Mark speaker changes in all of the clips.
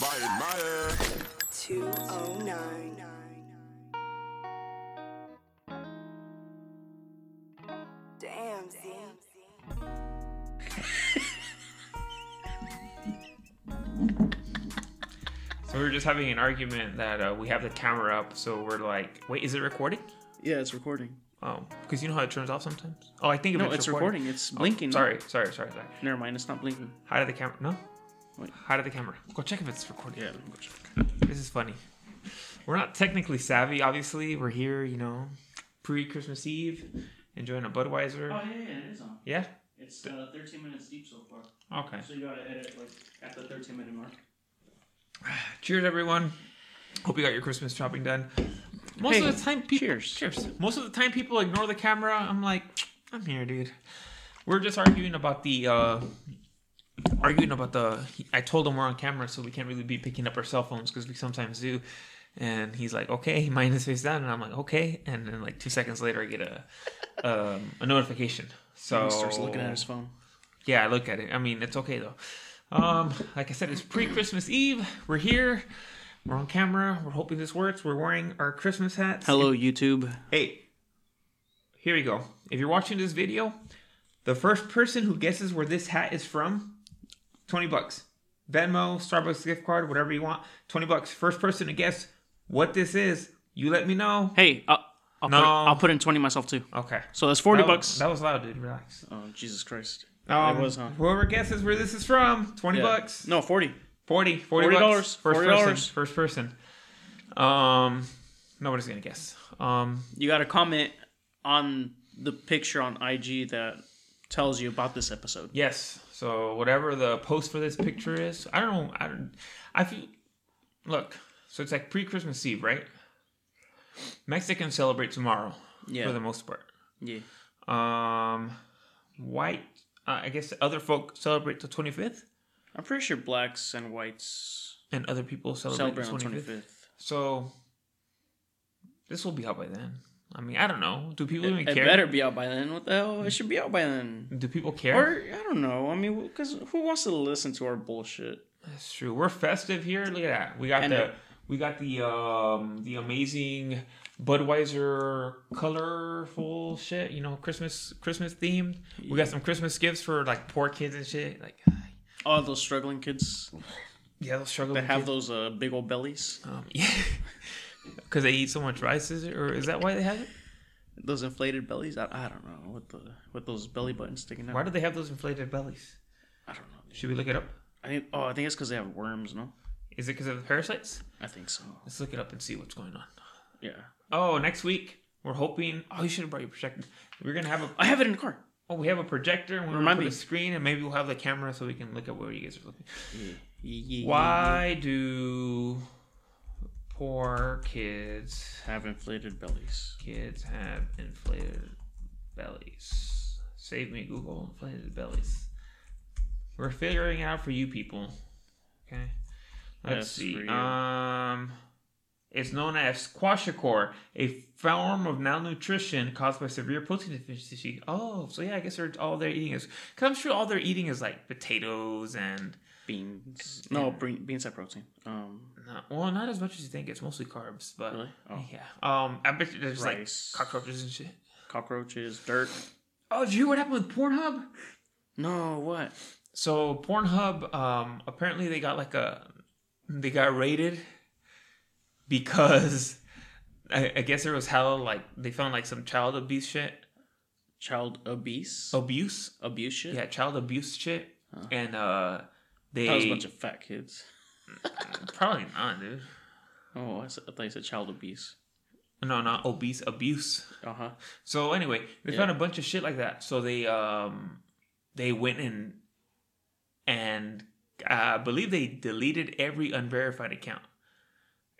Speaker 1: Bite my ass.
Speaker 2: 209. Damn, Z.
Speaker 3: So we were just having an argument that uh, we have the camera up, so we're like, wait, is it recording?
Speaker 4: Yeah, it's recording.
Speaker 3: Oh, because you know how it turns off sometimes. Oh, I think
Speaker 4: No,
Speaker 3: it's,
Speaker 4: it's
Speaker 3: recording.
Speaker 4: recording. It's
Speaker 3: Oh,
Speaker 4: blinking.
Speaker 3: sorry, sorry, sorry, sorry.
Speaker 4: Never mind. It's not blinking.
Speaker 3: How did the camera? No.
Speaker 4: Wait.
Speaker 3: How did the camera? Go check if it's recording.
Speaker 4: Yeah. let me go check.
Speaker 3: This is funny. We're not technically savvy, obviously. We're here, you know, pre Christmas Eve, enjoying a Budweiser.
Speaker 4: Oh yeah, yeah, it is on.
Speaker 3: Yeah.
Speaker 4: It's uh, 13 minutes deep so far.
Speaker 3: Okay.
Speaker 4: So you gotta edit like at the 13 minute mark.
Speaker 3: Cheers, everyone. Hope you got your Christmas shopping done. Most
Speaker 4: Hey,
Speaker 3: of the time, people,
Speaker 4: cheers.
Speaker 3: Cheers. Most of the time, people ignore the camera. I'm like, I'm here, dude. We're just arguing about the, uh, arguing about the. I told him we're on camera, so we can't really be picking up our cell phones because we sometimes do. And he's like, okay, mine is face down, and I'm like, okay. And then like two seconds later, I get a, um, a notification. So
Speaker 4: He starts looking at his phone.
Speaker 3: yeah, I look at it. I mean, it's okay though. Um, like I said, it's pre-Christmas Eve. We're here. We're on camera. We're hoping this works. We're wearing our Christmas hats.
Speaker 4: Hello, YouTube.
Speaker 3: Hey, here we go. If you're watching this video, the first person who guesses where this hat is from, twenty bucks. Venmo, Starbucks gift card, whatever you want, twenty bucks. First person to guess what this is, you let me know.
Speaker 4: Hey, I'll, I'll,
Speaker 3: No.
Speaker 4: put, I'll put in 20 myself too.
Speaker 3: Okay.
Speaker 4: So that's 40
Speaker 3: That was-
Speaker 4: bucks.
Speaker 3: That was loud, dude. Relax.
Speaker 4: Oh, Jesus Christ.
Speaker 3: Um,
Speaker 4: it was, huh?
Speaker 3: Whoever guesses where this is from, twenty
Speaker 4: Yeah.
Speaker 3: bucks.
Speaker 4: No, 40.
Speaker 3: 40 40
Speaker 4: $40.
Speaker 3: First
Speaker 4: $40.
Speaker 3: person. First person. Um, nobody's gonna guess. Um,
Speaker 4: You gotta comment on the picture on IG that tells you about this episode.
Speaker 3: yes. So whatever the post for this picture is, I don't know. I don't. I feel. Look. So it's like pre-Christmas Eve, right? Mexicans celebrate tomorrow
Speaker 4: Yeah.
Speaker 3: for the most part.
Speaker 4: Yeah.
Speaker 3: Um, white. Uh, I guess other folk celebrate the 25th,
Speaker 4: I'm pretty sure blacks and whites
Speaker 3: and other people celebrate,
Speaker 4: celebrate
Speaker 3: the 25th.
Speaker 4: 25th.
Speaker 3: So this will be out by then. I mean, I don't know. Do people even
Speaker 4: It
Speaker 3: care?
Speaker 4: better be out by then. What the hell? It should be out by then.
Speaker 3: Do people care?
Speaker 4: Or I don't know. I mean, because who wants to listen to our bullshit?
Speaker 3: That's true. We're festive here. Look at that. We got
Speaker 4: And
Speaker 3: the
Speaker 4: it-
Speaker 3: we got the um the amazing Budweiser colorful shit. You know, Christmas Christmas themed. We got some Christmas gifts for like poor kids and shit. Like
Speaker 4: All those struggling kids
Speaker 3: yeah, those struggling
Speaker 4: that have
Speaker 3: kids.
Speaker 4: those uh, big old bellies,
Speaker 3: Um, yeah, because they eat so much rice. Is it or is that why they have it?
Speaker 4: those inflated bellies. I, I don't know with the with those belly buttons sticking out.
Speaker 3: Why do they have those inflated bellies?
Speaker 4: I don't know.
Speaker 3: Should we look it up?
Speaker 4: I think. Oh, I think it's because they have worms. No,
Speaker 3: Is it because of the parasites?
Speaker 4: I think so.
Speaker 3: Let's look it up and see what's going on.
Speaker 4: Yeah,
Speaker 3: Oh, next week we're hoping. Oh, you should have brought your projector. We're gonna have a.
Speaker 4: I have it in the car.
Speaker 3: Oh, we have a projector. and We're gonna put
Speaker 4: me.
Speaker 3: a screen, and maybe we'll have the camera so we can look at where you guys are looking.
Speaker 4: Yeah. Yeah, yeah,
Speaker 3: Why do poor kids
Speaker 4: have inflated bellies?
Speaker 3: kids have inflated bellies? Save me, Google. Inflated bellies. We're figuring out for you people. Okay. Let's see. Um, it's known as kwashiorkor, a form of malnutrition caused by severe protein deficiency. Oh, so yeah, I guess they're all they're eating is because I'm sure all they're eating is like potatoes and
Speaker 4: Beans. No, beans have protein. Um,
Speaker 3: not, well, not as much as you think. It's mostly carbs, but
Speaker 4: Really? Oh.
Speaker 3: yeah. Um, I bet there's
Speaker 4: Rice.
Speaker 3: like cockroaches and shit.
Speaker 4: cockroaches, dirt.
Speaker 3: Oh, did you hear what happened with Pornhub?
Speaker 4: No, what?
Speaker 3: So Pornhub, um, apparently they got like a, they got raided because I, I guess there was hell like they found like some child abuse shit,
Speaker 4: Child abuse.
Speaker 3: abuse,
Speaker 4: Abuse shit.
Speaker 3: yeah, child abuse shit,
Speaker 4: Huh.
Speaker 3: and uh, they
Speaker 4: That was a bunch of fat kids.
Speaker 3: Probably not, dude.
Speaker 4: Oh, I, thought you said child abuse.
Speaker 3: No, not obese, abuse.
Speaker 4: Uh huh.
Speaker 3: So anyway, they
Speaker 4: Yeah.
Speaker 3: found a bunch of shit like that. So they um they went in and uh, I believe they deleted every unverified account.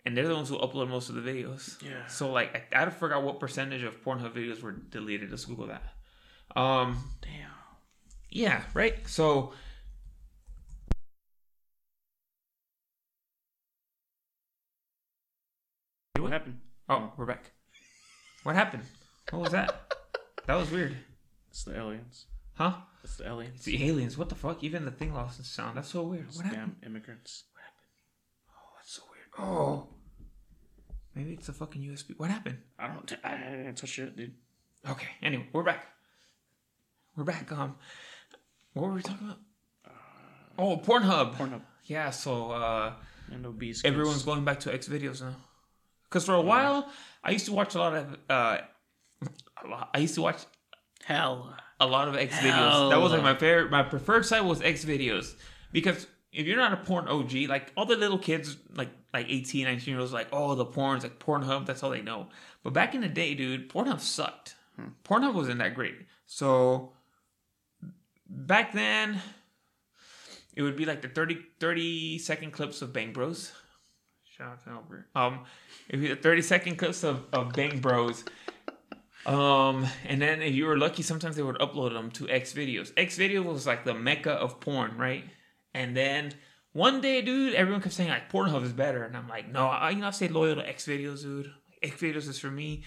Speaker 3: And they're the ones who upload most of the videos.
Speaker 4: Yeah.
Speaker 3: So like I, I forgot what percentage of Pornhub videos were deleted. Let's Google that. Um
Speaker 4: Damn.
Speaker 3: yeah, right? So
Speaker 4: What happened?
Speaker 3: Oh, we're back. What happened? What was that? that was weird.
Speaker 4: It's the aliens.
Speaker 3: Huh?
Speaker 4: It's the aliens.
Speaker 3: It's the aliens. What the fuck? Even the thing lost its sound. That's so weird.
Speaker 4: It's
Speaker 3: What happened?
Speaker 4: damn immigrants. What happened?
Speaker 3: Oh. That's so weird. Oh. Maybe it's a fucking USB. What happened?
Speaker 4: I don't. I, I didn't touch it, dude.
Speaker 3: Okay. Anyway, we're back. We're back. Um, what were we talking about? Oh, Pornhub.
Speaker 4: Pornhub
Speaker 3: Yeah. So uh,
Speaker 4: and obese.
Speaker 3: everyone's going back to X videos now. Because for a while, I used to watch a lot of. Uh, a lot. I used to watch
Speaker 4: hell.
Speaker 3: a lot of X videos. That was like my favorite. My preferred site was X videos because if you're not a porn OG, like all the little kids, like like 18, 19 year olds, like oh the porn's like Pornhub. That's all they know. But back in the day, dude, Pornhub sucked. Pornhub wasn't that great. So back then, it would be like the 30, 30 second clips of Bang Bros. Shout out to Albert. Um, be the 30 second clips of, of Bang Bros. Um, and then if you were lucky, sometimes they would upload them to X videos. X video was like the mecca of porn, right? And then one day, dude, everyone kept saying like Pornhub is better, and I'm like, no, I you know I stay loyal to X videos, dude. X videos is for me.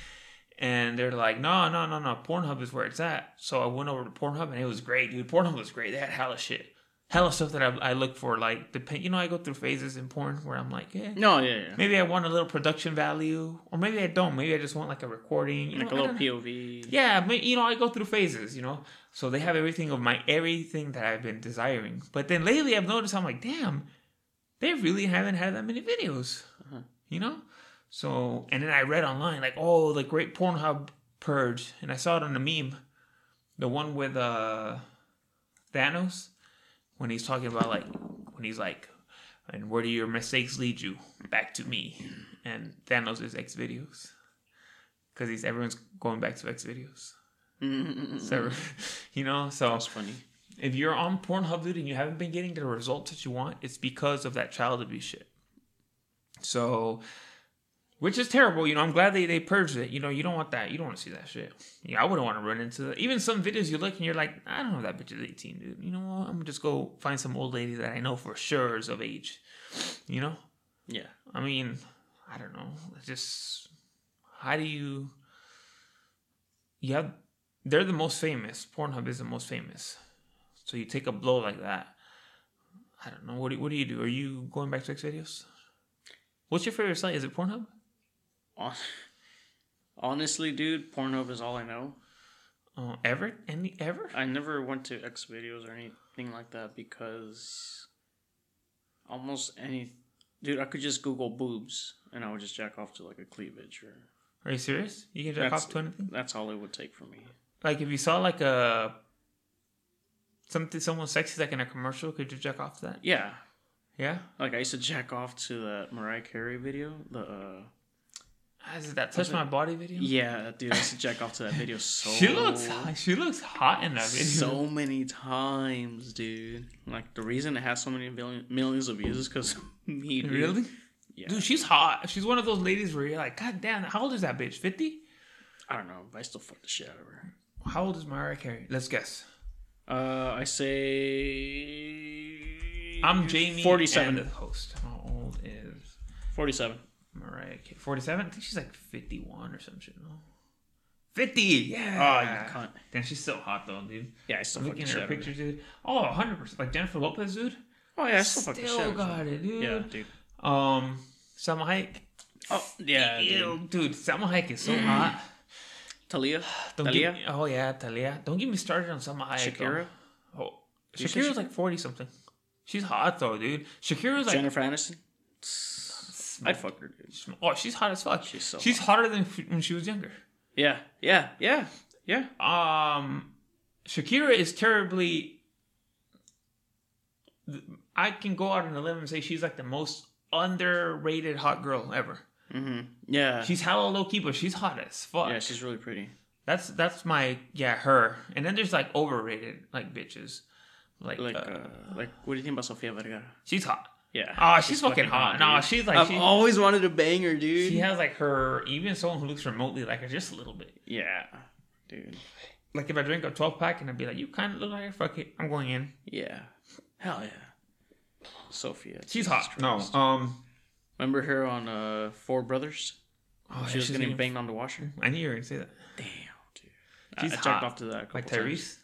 Speaker 3: And they're like, no, no, no, no, Pornhub is where it's at. So I went over to Pornhub, and it was great, dude. Pornhub was great. They had hella shit, hella stuff that I, I look for. Like, depend, you know, I go through phases in porn where I'm like, yeah,
Speaker 4: No, yeah, yeah.
Speaker 3: maybe I want a little production value, or maybe I don't. Maybe I just want like a recording, you
Speaker 4: Like
Speaker 3: know,
Speaker 4: a little. POV.
Speaker 3: Yeah, you know, I go through phases, you know. So they have everything of my everything that I've been desiring. But then lately, I've noticed I'm like, damn, they really haven't had that many videos, you know. So and then I read online like, oh, the great Pornhub purge, and I saw it on the meme, the one with uh Thanos, when he's talking about like when he's like, and where do your mistakes lead you? Back to me. And Thanos is X videos because he's everyone's going back to X videos. Mm-hmm. So, you know, so
Speaker 4: That's funny.
Speaker 3: if you're on Pornhub, dude, and you haven't been getting the results that you want, it's because of that child abuse shit. So, which is terrible. You know, I'm glad they, they purged it. You know, you don't want that. You don't want to see that shit. Yeah, I wouldn't want to run into that. Even some videos you look and you're like, I don't know if that bitch is 18, dude. You know what? I'm going to just go find some old lady that I know for sure is of age. You know?
Speaker 4: Yeah.
Speaker 3: I mean, I don't know. It's just how do you? Yeah, they're the most famous. Pornhub is the most famous. So you take a blow like that. I don't know. What do, what do you do? Are you going back to X videos? What's your favorite site? Is it Pornhub?
Speaker 4: Hon- Honestly, dude, Pornhub is all I know.
Speaker 3: Uh, ever? Any ever?
Speaker 4: I never went to X videos or anything like that because almost any dude, I could just Google boobs and I would just jack off to like a cleavage or
Speaker 3: Are you serious? You can jack
Speaker 4: That's-
Speaker 3: off to anything?
Speaker 4: that's all it would take for me.
Speaker 3: Like if you saw like a something someone sexy like in a commercial, could you jack off to that?
Speaker 4: Yeah.
Speaker 3: Yeah.
Speaker 4: Like I used to jack off to that Mariah Carey video. The uh
Speaker 3: Is it that touch my body video?
Speaker 4: yeah, dude, I used to jack off to that video so
Speaker 3: She looks she looks hot in that video.
Speaker 4: so many times, dude. Like the reason it has so many million, millions of views is because me, dude.
Speaker 3: really?
Speaker 4: Yeah.
Speaker 3: Dude, she's hot. She's one of those ladies where you're like, God damn, how old is that bitch? 50?
Speaker 4: I don't know, but I still fuck the shit out of her.
Speaker 3: How old is Mariah Carey? Let's guess.
Speaker 4: Uh, I say
Speaker 3: I'm Jamie.
Speaker 4: Forty-seven.
Speaker 3: and the host. How old is
Speaker 4: Forty-seven.
Speaker 3: Carey? 47? I think she's like 51 or some shit. No. 50!
Speaker 4: Oh,
Speaker 3: Yeah.
Speaker 4: you cunt.
Speaker 3: Damn, she's so hot though, dude.
Speaker 4: Yeah, I still
Speaker 3: I'm
Speaker 4: fuck the
Speaker 3: looking at her pictures, dude. Oh, 100%. Like Jennifer Lopez, dude.
Speaker 4: Oh yeah, I still fuck the shit
Speaker 3: Still got it, dude.
Speaker 4: Yeah, dude.
Speaker 3: Um, Salma Hayek.
Speaker 4: Oh yeah,
Speaker 3: Ew,
Speaker 4: dude.
Speaker 3: dude. Salma Hayek is so hot.
Speaker 4: Talia,
Speaker 3: Don't
Speaker 4: Talia,
Speaker 3: me, oh yeah, Talia. Don't get me started on Salma Hayek. though.
Speaker 4: Shakira,
Speaker 3: Oh,
Speaker 4: You
Speaker 3: Shakira's like forty something. She's hot though, dude. Shakira's like,
Speaker 4: Jennifer Aniston. I'd fuck her, dude.
Speaker 3: oh, she's hot as fuck.
Speaker 4: She's so
Speaker 3: she's hotter than f- when she was younger.
Speaker 4: Yeah, yeah, yeah, yeah.
Speaker 3: Um, Shakira is terribly. I can go out on a limb and say she's like the most underrated hot girl ever.
Speaker 4: Mm-hmm. Yeah,
Speaker 3: She's hella low key, but she's hot as fuck.
Speaker 4: yeah, she's really pretty.
Speaker 3: That's that's my yeah her. And then there's like overrated like bitches, like,
Speaker 4: Like,
Speaker 3: uh,
Speaker 4: uh, like, what do you think about Sofia Vergara?
Speaker 3: she's hot.
Speaker 4: Yeah.
Speaker 3: Oh, she's, fucking, hot. No, she's like
Speaker 4: I've
Speaker 3: she,
Speaker 4: always wanted to bang her, dude.
Speaker 3: she has like her even someone who looks remotely like her just a little bit.
Speaker 4: Yeah, dude.
Speaker 3: Like if I drink a twelve pack and I'd be like, you kind of look like her. Fuck it, I'm going in.
Speaker 4: Yeah. Hell yeah. Sophia.
Speaker 3: She's
Speaker 4: Jesus
Speaker 3: hot. No, um,
Speaker 4: Remember her on uh, Four Brothers?
Speaker 3: oh,
Speaker 4: she was
Speaker 3: she's
Speaker 4: getting
Speaker 3: even-
Speaker 4: banged on the washer.
Speaker 3: I knew you were gonna say that.
Speaker 4: Damn, dude.
Speaker 3: She's
Speaker 4: I, I
Speaker 3: hot.
Speaker 4: off to that. a
Speaker 3: Like
Speaker 4: couple times.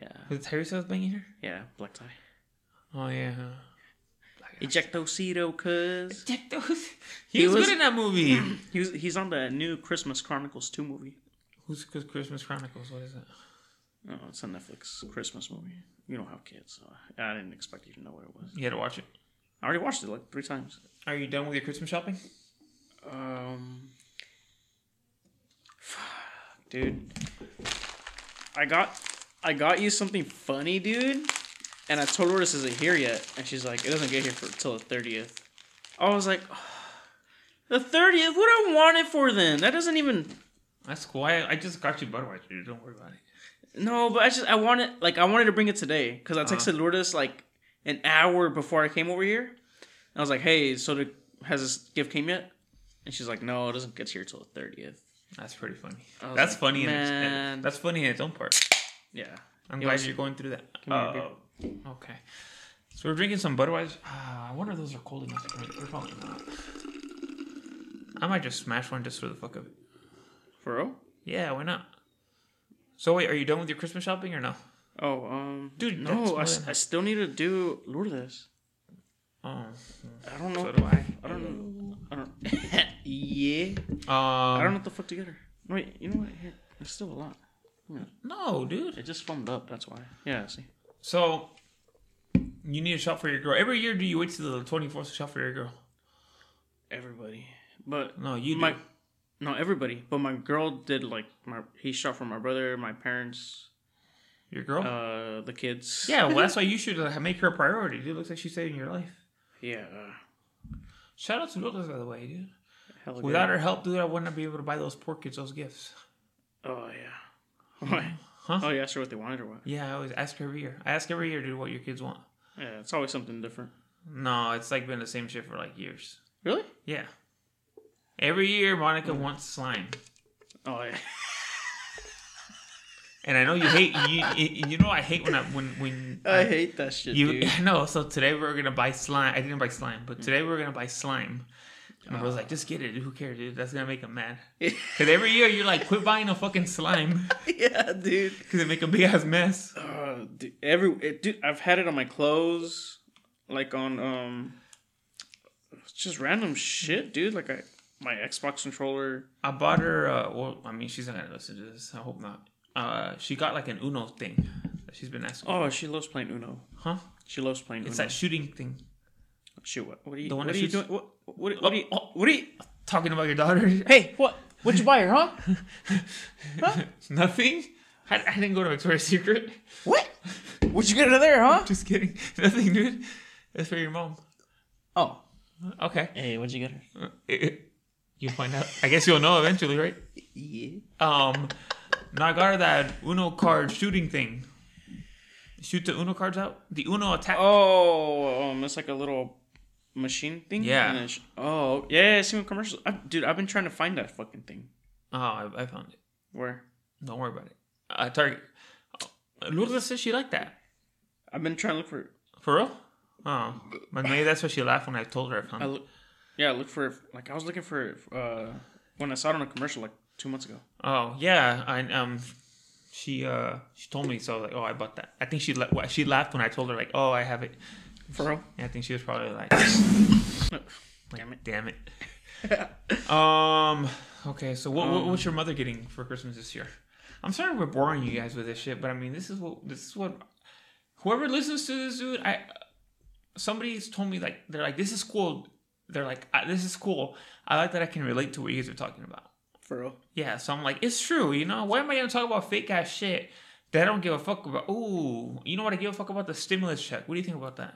Speaker 4: Yeah.
Speaker 3: Was it Tyrese that was banging her?
Speaker 4: Yeah. Black tie.
Speaker 3: Oh yeah. Black
Speaker 4: Ejectocito, cuz.
Speaker 3: Check those. He,
Speaker 4: He
Speaker 3: was,
Speaker 4: was-
Speaker 3: good in that movie.
Speaker 4: He was, he's on the new Christmas Chronicles 2 movie.
Speaker 3: Who's Who's Christmas Chronicles? What is that?
Speaker 4: Oh, it's a Netflix Christmas movie. You don't have kids, so I didn't expect you to know what it was.
Speaker 3: You had to watch it.
Speaker 4: I already watched it like three times.
Speaker 3: Are you done with your Christmas shopping?
Speaker 4: Um, fuck, dude, I got, I got you something funny, dude, and I told her this isn't here yet, and she's like, it doesn't get here for till the thirtieth. I was like, the thirtieth? What do I want it for then? That doesn't even.
Speaker 3: That's cool. I, I just got you Budweiser. Dude. Don't worry about it.
Speaker 4: No, but I just I wanted like I wanted to bring it today because I texted Lourdes like an hour before I came over here. I was like, "Hey, so the, has this gift came yet?" And she's like, "No, it doesn't get here till the 30th.
Speaker 3: That's pretty funny. That's
Speaker 4: like,
Speaker 3: funny. In its, that's funny in its own part.
Speaker 4: Yeah,
Speaker 3: I'm
Speaker 4: It
Speaker 3: glad you're going through that.
Speaker 4: Give me your
Speaker 3: Uh, okay. So we're drinking some Budweiser. Ah, I wonder if those are cold enough to drink. They're probably not. I might just smash one just for the fuck of it.
Speaker 4: for real?
Speaker 3: Yeah, why not? So wait, are you done with your Christmas shopping or no?
Speaker 4: Oh, um,
Speaker 3: Dude,
Speaker 4: no, I,
Speaker 3: more
Speaker 4: s-
Speaker 3: than-
Speaker 4: I still need to do Lourdes.
Speaker 3: Oh,
Speaker 4: I don't know.
Speaker 3: so do I.
Speaker 4: I don't know. I don't. yeah,
Speaker 3: Um,
Speaker 4: I don't know what the fuck to get her. Wait, you know what? Here, there's still a lot.
Speaker 3: No, dude.
Speaker 4: It just foamed up. That's why. Yeah, see.
Speaker 3: So you need to shop for your girl. Every year, do you wait till the 24th to shop for your girl?
Speaker 4: Everybody, but
Speaker 3: No, you do.
Speaker 4: my no everybody but my girl did like my he shot for my brother my parents
Speaker 3: Your girl?
Speaker 4: uh the kids
Speaker 3: yeah, well, that's why you should uh, make her a priority. Dude, looks like she's saving your life.
Speaker 4: yeah
Speaker 3: Shout out to Lourdes, by the way, dude.
Speaker 4: hella
Speaker 3: Without
Speaker 4: good.
Speaker 3: her help, dude, I wouldn't be able to buy those poor kids those gifts.
Speaker 4: oh yeah Why?
Speaker 3: Huh?
Speaker 4: oh you asked her what they wanted or what
Speaker 3: Yeah, I always ask her every year. I ask every year, dude, what your kids want.
Speaker 4: yeah it's always something different
Speaker 3: No, it's like been the same shit for like years.
Speaker 4: really
Speaker 3: Yeah. Every year, Monica wants slime.
Speaker 4: oh yeah
Speaker 3: And I know you hate you. You, know I hate when I when when
Speaker 4: I hate that shit
Speaker 3: you.
Speaker 4: dude
Speaker 3: No, so today we are gonna buy slime. I didn't buy slime, but mm. today we are gonna buy slime. And I was like, just get it. Dude. Who cares, dude? That's gonna make him mad. Because every year you're like, quit buying a fucking slime
Speaker 4: yeah dude
Speaker 3: because it make a big ass mess.
Speaker 4: uh, dude, every it, dude I've had it on my clothes like on um just random shit dude like I my Xbox controller
Speaker 3: I bought her. Uh, well, I mean, she's not gonna listen to this. I hope not. Uh, she got like an Uno thing she's been asking.
Speaker 4: oh she loves playing Uno
Speaker 3: Huh?
Speaker 4: She loves playing
Speaker 3: It's
Speaker 4: Uno.
Speaker 3: that shooting thing.
Speaker 4: Shoot, what? What are you?
Speaker 3: The one
Speaker 4: what are you doing? What? What? What are you? What are you?
Speaker 3: Talking about your daughter.
Speaker 4: Hey, what? What'd you buy her, huh?
Speaker 3: Nothing. I, I didn't go to Victoria's Secret.
Speaker 4: What? What'd you get her there, huh?
Speaker 3: Just kidding. Nothing, dude. That's for your mom.
Speaker 4: Oh.
Speaker 3: Okay.
Speaker 4: Hey, what'd you get her?
Speaker 3: Uh, You'll find out. I guess you'll know eventually, right?
Speaker 4: Yeah.
Speaker 3: Um, now I got her that Uno card shooting thing. Shoot the Uno cards out. The Uno attack.
Speaker 4: Oh, um, it's like a little machine thing.
Speaker 3: Yeah.
Speaker 4: Sh- oh, yeah, yeah. Seen commercials. I, dude, I've been trying to find that fucking thing.
Speaker 3: Oh, I, I found it.
Speaker 4: Where?
Speaker 3: Don't worry about it. Uh, Target. Oh, Lourdes says she liked that.
Speaker 4: I've been trying to look for.
Speaker 3: For real? Oh, but maybe that's why she laughed when I told her I found
Speaker 4: I
Speaker 3: it.
Speaker 4: look. Yeah, I looked for. it- Like I was looking for it uh, when I saw it on a commercial like two months ago.
Speaker 3: Oh yeah, I um, she uh, she told me so. Like, oh, I bought that. I think she la- she laughed when I told her like, oh, I have it.
Speaker 4: For real?
Speaker 3: Yeah, I think she was probably like,
Speaker 4: Damn it.
Speaker 3: damn it. um. Okay, so what, what what's your mother getting for Christmas this year? I'm sorry we're boring you guys with this shit, but I mean, this is what this is what whoever listens to this dude, I somebody's told me like they're like this is cool. They're like this is cool. I like that I can relate to what you guys are talking about.
Speaker 4: For real?
Speaker 3: Yeah, so I'm like, it's true, you know. Why am I gonna talk about fake ass shit that I don't give a fuck about? Ooh, you know what I give a fuck about the stimulus check. What do you think about that?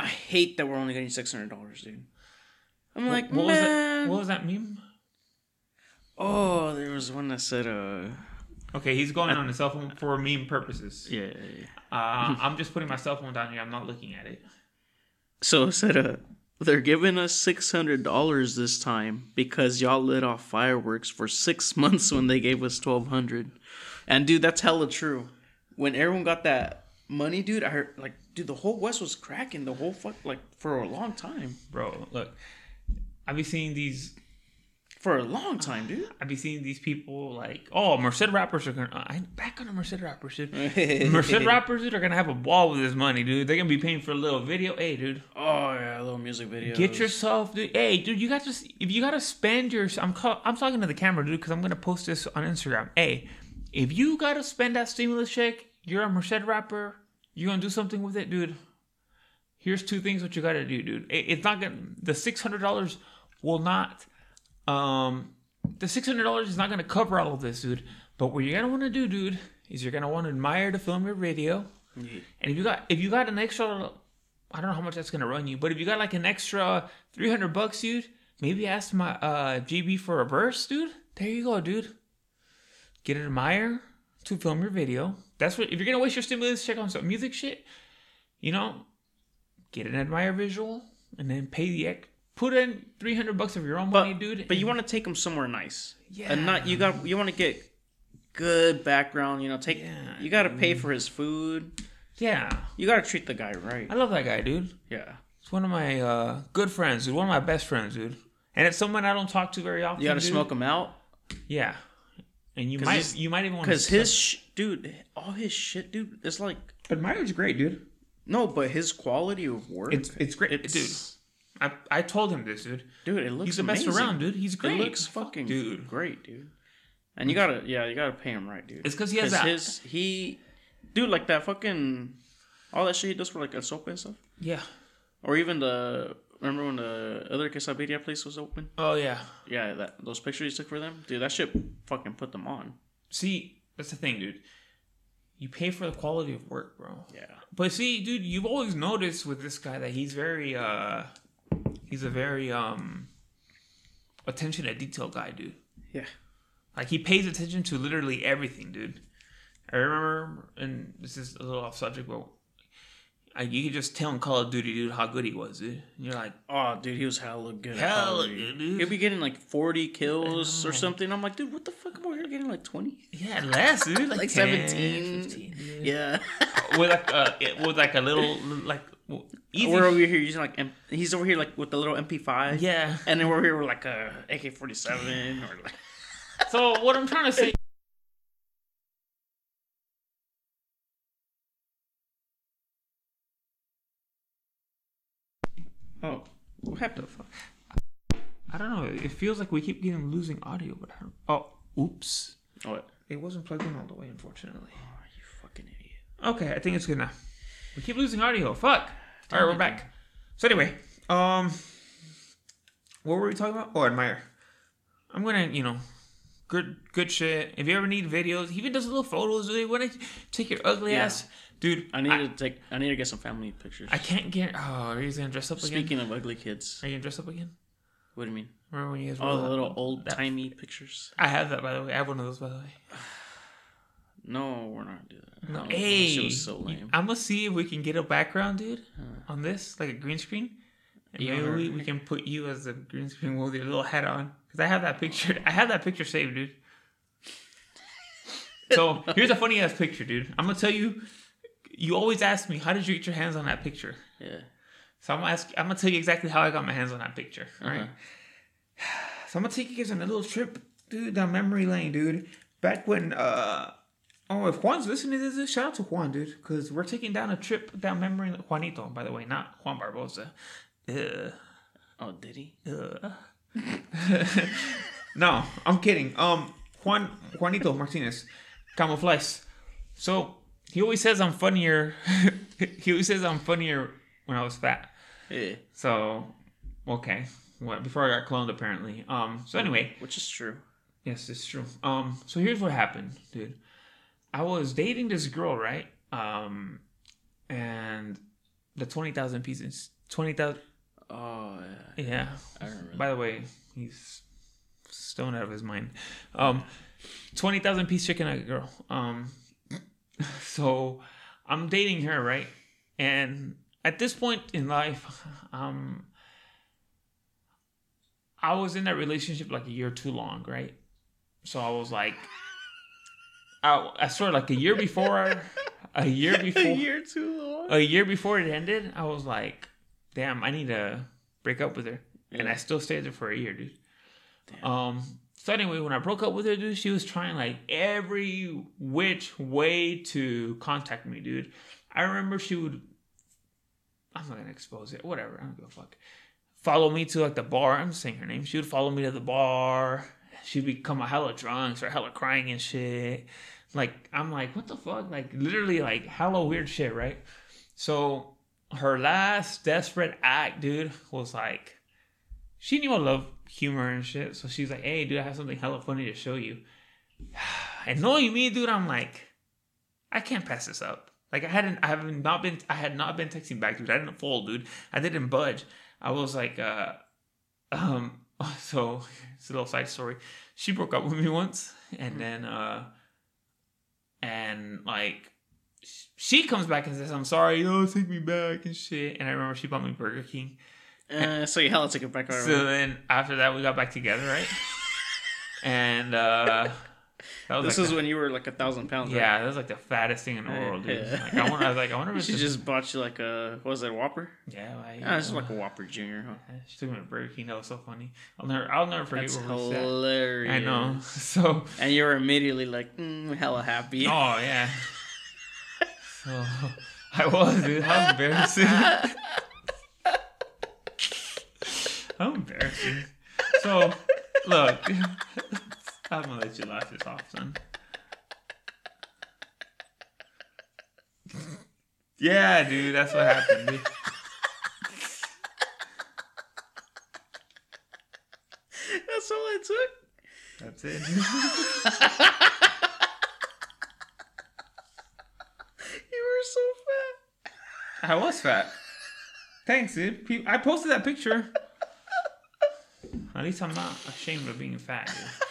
Speaker 4: I hate that we're only getting six hundred dollars, dude. I'm like,
Speaker 3: what was that?
Speaker 4: man.
Speaker 3: What was that meme?
Speaker 4: Oh, there was one that said, uh,
Speaker 3: Okay, he's going on his cell phone for meme purposes.
Speaker 4: yeah, yeah, yeah.
Speaker 3: Uh, I'm just putting my cell phone down here. I'm not looking at it.
Speaker 4: So it said, uh, they're giving us six hundred dollars this time because y'all lit off fireworks for six months when they gave us twelve hundred. And dude, that's hella true. When everyone got that money, dude, I heard like, dude, the whole West was cracking the whole fuck like for a long time.
Speaker 3: Bro, look, I've been seeing these
Speaker 4: for a long time, dude.
Speaker 3: I've been seeing these people like, oh, Merced rappers are gonna. I back on the Merced rappers, dude. Merced rappers dude, are gonna have a ball with this money, dude. They're gonna be paying for a little video. Hey, dude,
Speaker 4: Oh yeah, a little music video.
Speaker 3: get yourself, dude. Hey, dude, you got to. If you gotta spend your, I'm call, I'm talking to the camera, dude, because I'm gonna post this on Instagram. Hey, if you gotta spend that stimulus check, you're a Merced rapper. You're gonna do something with it, dude. Here's two things what you gotta do, dude. It- It's not gonna. The six hundred dollars will not. Um, the six hundred dollars is not gonna cover all of this, dude. But what you're gonna want to do, dude, is you're gonna want to admire to film your video.
Speaker 4: Yeah.
Speaker 3: And if you got if you got an extra, I don't know how much that's gonna run you, but if you got like an extra three hundred bucks, dude, maybe ask my uh GB for a verse, dude. There you go, dude. Get an admire to film your video. That's what if you're gonna waste your stimulus check on some music shit, you know, get an admire visual and then pay the ex- put in three hundred bucks of your own
Speaker 4: But
Speaker 3: money, dude.
Speaker 4: but you want to take them somewhere nice.
Speaker 3: Yeah.
Speaker 4: And not you got you want to get good background. You know, take
Speaker 3: Yeah,
Speaker 4: you got to pay for his food.
Speaker 3: yeah,
Speaker 4: You got to treat the guy right.
Speaker 3: I love that guy, dude.
Speaker 4: Yeah.
Speaker 3: It's one of my uh, good friends, dude. One of my best friends, dude. And it's someone I don't talk to very often.
Speaker 4: You got to smoke him out
Speaker 3: Yeah. And you might you might even want to.
Speaker 4: because his dude, all his shit, dude, it's like
Speaker 3: Admire's great, dude.
Speaker 4: no, but his quality of work,
Speaker 3: It's it's great,
Speaker 4: it's-
Speaker 3: dude. I I told him this, dude.
Speaker 4: dude, it looks
Speaker 3: He's the best around, dude. He's great.
Speaker 4: It looks fucking
Speaker 3: dude.
Speaker 4: great, dude. And you gotta, yeah, you gotta pay him right, dude.
Speaker 3: It's because he has that-
Speaker 4: his he, dude, like that fucking all that shit he does for like a soap and stuff,
Speaker 3: Yeah.
Speaker 4: or even the remember when the other quesadilla place was open?
Speaker 3: Oh yeah.
Speaker 4: Yeah, that those pictures he took for them, dude, that shit fucking put them on.
Speaker 3: See, that's the thing, dude. You pay for the quality of work, bro.
Speaker 4: Yeah,
Speaker 3: But see, dude, you've always noticed with this guy that he's very uh he's a very um attention to detail guy, dude.
Speaker 4: yeah,
Speaker 3: Like he pays attention to literally everything, dude. I remember, and this is a little off subject, but like you could just tell in Call of Duty, dude, how good he was, dude. And you're like,
Speaker 4: Oh, dude, he was hella good.
Speaker 3: Hella
Speaker 4: Call of Duty.
Speaker 3: good, dude.
Speaker 4: He'll be getting like forty kills or something. I'm like, dude, what the fuck? I'm over here getting like twenty.
Speaker 3: yeah, less, dude, like,
Speaker 4: Like
Speaker 3: 10,
Speaker 4: 17.
Speaker 3: 15.
Speaker 4: Yeah.
Speaker 3: with like uh, with like a little like easy.
Speaker 4: We're over here using like M- he's over here like with the little MP5.
Speaker 3: yeah.
Speaker 4: And then we're here with like a AK-47 or like.
Speaker 3: So what I'm trying to say.
Speaker 4: Oh, what happened?
Speaker 3: I don't know. It feels like we keep getting losing audio, but I don't. Oh, oops!
Speaker 4: Oh, what?
Speaker 3: It wasn't plugged in all the way, unfortunately.
Speaker 4: Oh, you fucking idiot.
Speaker 3: Okay, I think it's good now. We keep losing audio. Fuck. All right, we're back. So anyway, um, what were we talking about? Oh, admire. I'm gonna, you know, good, good shit. If you ever need videos, he even does little photos. Do they want to take your ugly
Speaker 4: Yeah.
Speaker 3: ass, dude.
Speaker 4: I need to take. I need to get some family pictures.
Speaker 3: I can't get. Oh, are you gonna dress up again?
Speaker 4: Speaking of ugly kids,
Speaker 3: Are you gonna dress up again?
Speaker 4: what do you mean?
Speaker 3: Remember when you guys?
Speaker 4: Oh,
Speaker 3: wore
Speaker 4: the little old timey pictures.
Speaker 3: I have that by the way. I have one of those by the way.
Speaker 4: No, we're not gonna that.
Speaker 3: No, hey,
Speaker 4: that was so lame.
Speaker 3: I'm gonna see if we can get a background, dude, on this, like a green screen. And maybe we, we can put you as the green screen with your little hat on. Because I have that picture. I have that picture saved, dude. So here's a funny ass picture, dude. I'm gonna tell you. You always ask me, how did you get your hands on that picture?
Speaker 4: Yeah.
Speaker 3: So I'm gonna ask. I'm gonna tell you exactly how I got my hands on that picture. All right.
Speaker 4: Uh-huh.
Speaker 3: So I'm gonna take you guys on a little trip, dude, down memory lane, dude. Back when, uh, oh, if Juan's listening to this, shout out to Juan, dude, because we're taking down a trip down memory. Lane. Juanito, by the way, not Juan Barbosa. Ugh.
Speaker 4: Oh, did he?
Speaker 3: No, I'm kidding. Um, Juan Juanito Martinez, camouflage. So he always says I'm funnier. he always says I'm funnier when I was fat.
Speaker 4: Yeah.
Speaker 3: So, okay. What before I got cloned apparently. Um. So anyway,
Speaker 4: Which is true.
Speaker 3: yes, it's true. Um. So here's what happened, dude. I was dating this girl, right? Um, and the twenty thousand pieces, twenty thousand.
Speaker 4: Oh yeah.
Speaker 3: Yeah.
Speaker 4: I remember.
Speaker 3: By the way, he's stoned out of his mind. Um, twenty thousand piece chicken nugget girl. Um, so I'm dating her, right? And at this point in life, um, I was in that relationship like a year too long, right? So I was like, I, I swear, like a year before, a year before,
Speaker 4: a year too long.
Speaker 3: a year before it ended, I was like, damn, I need to break up with her. And I still stayed there for a year, dude. Um. So anyway, when I broke up with her, dude, she was trying like every which way to contact me, dude. I remember she would. I'm not gonna expose it. Whatever. I don't give a fuck. Follow me to like the bar. I'm saying her name. She would follow me to the bar. She'd become a hella drunk, start hella crying and shit. Like I'm like, what the fuck? Like literally like hella weird shit, right? So her last desperate act, dude, was like she knew I love humor and shit. So she's like, hey, dude, I have something hella funny to show you. And knowing me, dude, I'm like, I can't pass this up. Like I hadn't, I haven't not been, I had not been texting back, dude. I didn't fold, dude. I didn't budge. I was like, uh, um, so it's a little side story. She broke up with me once, and then, uh, and like, she comes back and says, "I'm sorry, oh, take me back and shit." And I remember she bought me Burger King.
Speaker 4: Uh, so you hella took it back.
Speaker 3: So then after that, we got back together, right? and uh,
Speaker 4: this
Speaker 3: like
Speaker 4: is
Speaker 3: the-
Speaker 4: when you were like a thousand pounds. right?
Speaker 3: yeah, that was like the fattest thing in the world, dude.
Speaker 4: Yeah.
Speaker 3: Like, I, wonder, I was like, I wonder if
Speaker 4: She just bought you like a what was it, a Whopper?
Speaker 3: yeah, like,
Speaker 4: Ah, it's just like a Whopper Junior. Huh?
Speaker 3: She took me to Burger King. That was so funny. I'll never, I'll never forget
Speaker 4: That's
Speaker 3: where we sat.
Speaker 4: hilarious.
Speaker 3: I know. So,
Speaker 4: And you were immediately like, mm, hella happy.
Speaker 3: oh yeah. So I was, dude. How embarrassing. How embarrassing. So, look, I'm gonna let you laugh this off, son. Yeah, dude, that's what happened, dude.
Speaker 4: That's all it took.
Speaker 3: That's it.
Speaker 4: You were so fat.
Speaker 3: I was fat. Thanks, dude. Pe- I posted that picture. At least I'm not ashamed of being fat, dude.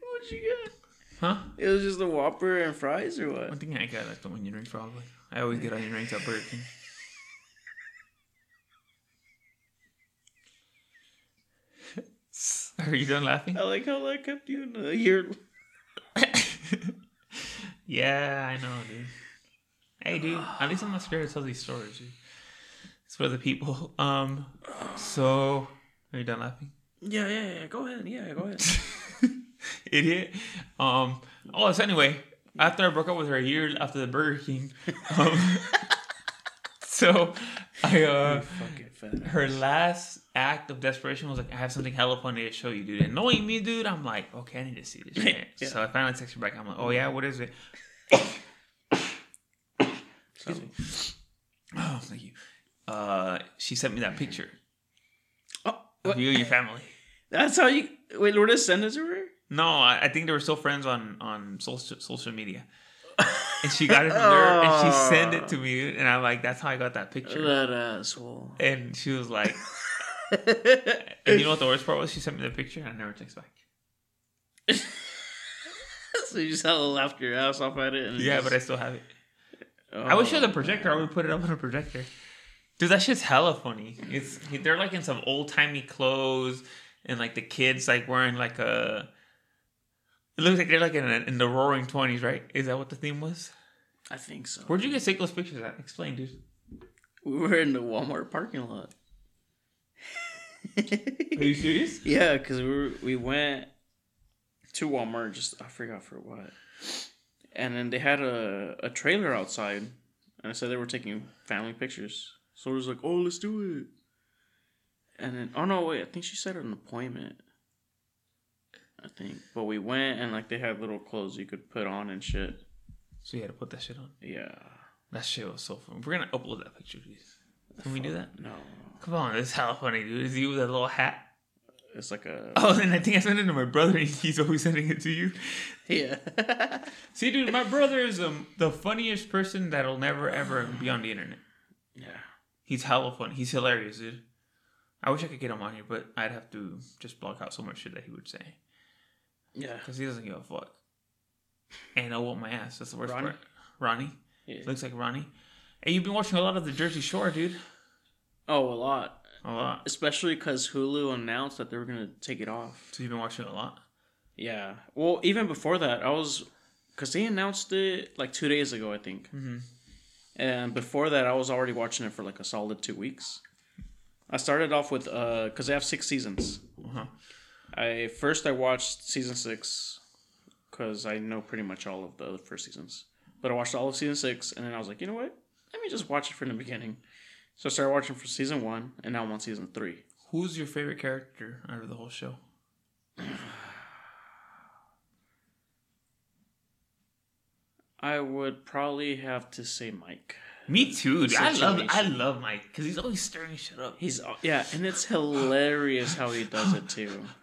Speaker 4: What'd you get?
Speaker 3: Huh?
Speaker 4: It was just a Whopper and fries, or what?
Speaker 3: I think I got like the onion rings probably. I always get onion rings at Burger King. Are you done laughing?
Speaker 4: I like how that kept you in a year.
Speaker 3: yeah, I know, dude. Hey, dude. At least I'm not scared to tell these stories, dude. It's for the people. Um, so are you done laughing?
Speaker 4: Yeah, yeah, yeah. Go ahead. Yeah, go ahead.
Speaker 3: Idiot. Um. Oh, so anyway, after I broke up with her a year after the Burger King, um, so I uh. Her last act of desperation was like, I have something hella funny to show you, dude. And knowing me, dude, I'm like, okay, I need to see this shit.
Speaker 4: Yeah.
Speaker 3: So I finally text her back. I'm like, oh yeah, what is it? Excuse me. Oh, thank you. Uh, she sent me that picture
Speaker 4: Oh,
Speaker 3: of you and your family.
Speaker 4: That's how you. Wait, Lourdes send it to her?
Speaker 3: No, I, I think they were still friends on on social social media. And she got it from there, and she sent it to me, and I'm like, "That's how I got that picture."
Speaker 4: That asshole.
Speaker 3: And she was like, and you know what the worst part was? She sent me the picture, and I never text back.
Speaker 4: so you just hella laughed your ass off at it. And
Speaker 3: Yeah,
Speaker 4: just-
Speaker 3: but I still have it. I wish you had a oh. projector. I would put it up on a projector. Dude, that shit's hella funny. It's they're like in some old timey clothes, and like the kids like wearing like a. It looks like they're like in, a, in the Roaring Twenties, right? Is that what the theme was?
Speaker 4: I think so.
Speaker 3: Where'd you get take those pictures at? Explain, dude.
Speaker 4: We were in the Walmart parking lot.
Speaker 3: Are you serious?
Speaker 4: yeah, because we were, we went to Walmart. Just I forgot for what. And then they had a, a trailer outside, and I said they were taking family pictures. So it was like, "Oh, let's do it." And then, oh no, wait, I think she said an appointment. I think, but we went and like they had little clothes you could put on and shit.
Speaker 3: So you had to put that shit on.
Speaker 4: Yeah.
Speaker 3: That shit was so fun. We're gonna upload that picture, dude. Can we do that?
Speaker 4: No,
Speaker 3: Come on, it's hella funny, dude. Is you with a little hat?
Speaker 4: it's like a
Speaker 3: Oh, and I think I sent it to my brother, and he's always sending it to you.
Speaker 4: yeah.
Speaker 3: See, dude, my brother is um, the funniest person that'll never ever be on the internet.
Speaker 4: yeah.
Speaker 3: He's hella funny. He's hilarious, dude. I wish I could get him on here, but I'd have to just block out so much shit that he would say
Speaker 4: Yeah.
Speaker 3: because he doesn't give a fuck. And I want my ass. That's the worst
Speaker 4: Ronnie?
Speaker 3: part. Ronnie
Speaker 4: Yeah.
Speaker 3: looks like Ronnie. Hey, you've been watching a lot of the Jersey Shore, dude.
Speaker 4: Oh, a lot.
Speaker 3: A lot.
Speaker 4: Especially because Hulu announced that they were gonna take it off.
Speaker 3: So you've been watching a lot.
Speaker 4: Yeah. Well, even before that, I was because they announced it like two days ago, I think.
Speaker 3: Mhm.
Speaker 4: And before that, I was already watching it for like a solid two weeks. I started off with uh, because they have six seasons.
Speaker 3: Uh-huh.
Speaker 4: I first I watched season six because I know pretty much all of the other first seasons. But I watched all of season six, and then I was like, you know what? Let me just watch it from the beginning. So I started watching from season one, and now I'm on season three.
Speaker 3: Who's your favorite character out of the whole show?
Speaker 4: I would probably have to say Mike.
Speaker 3: Me too. dude. I love I love Mike because he's always stirring shit up.
Speaker 4: He's yeah, and it's hilarious how he does it too.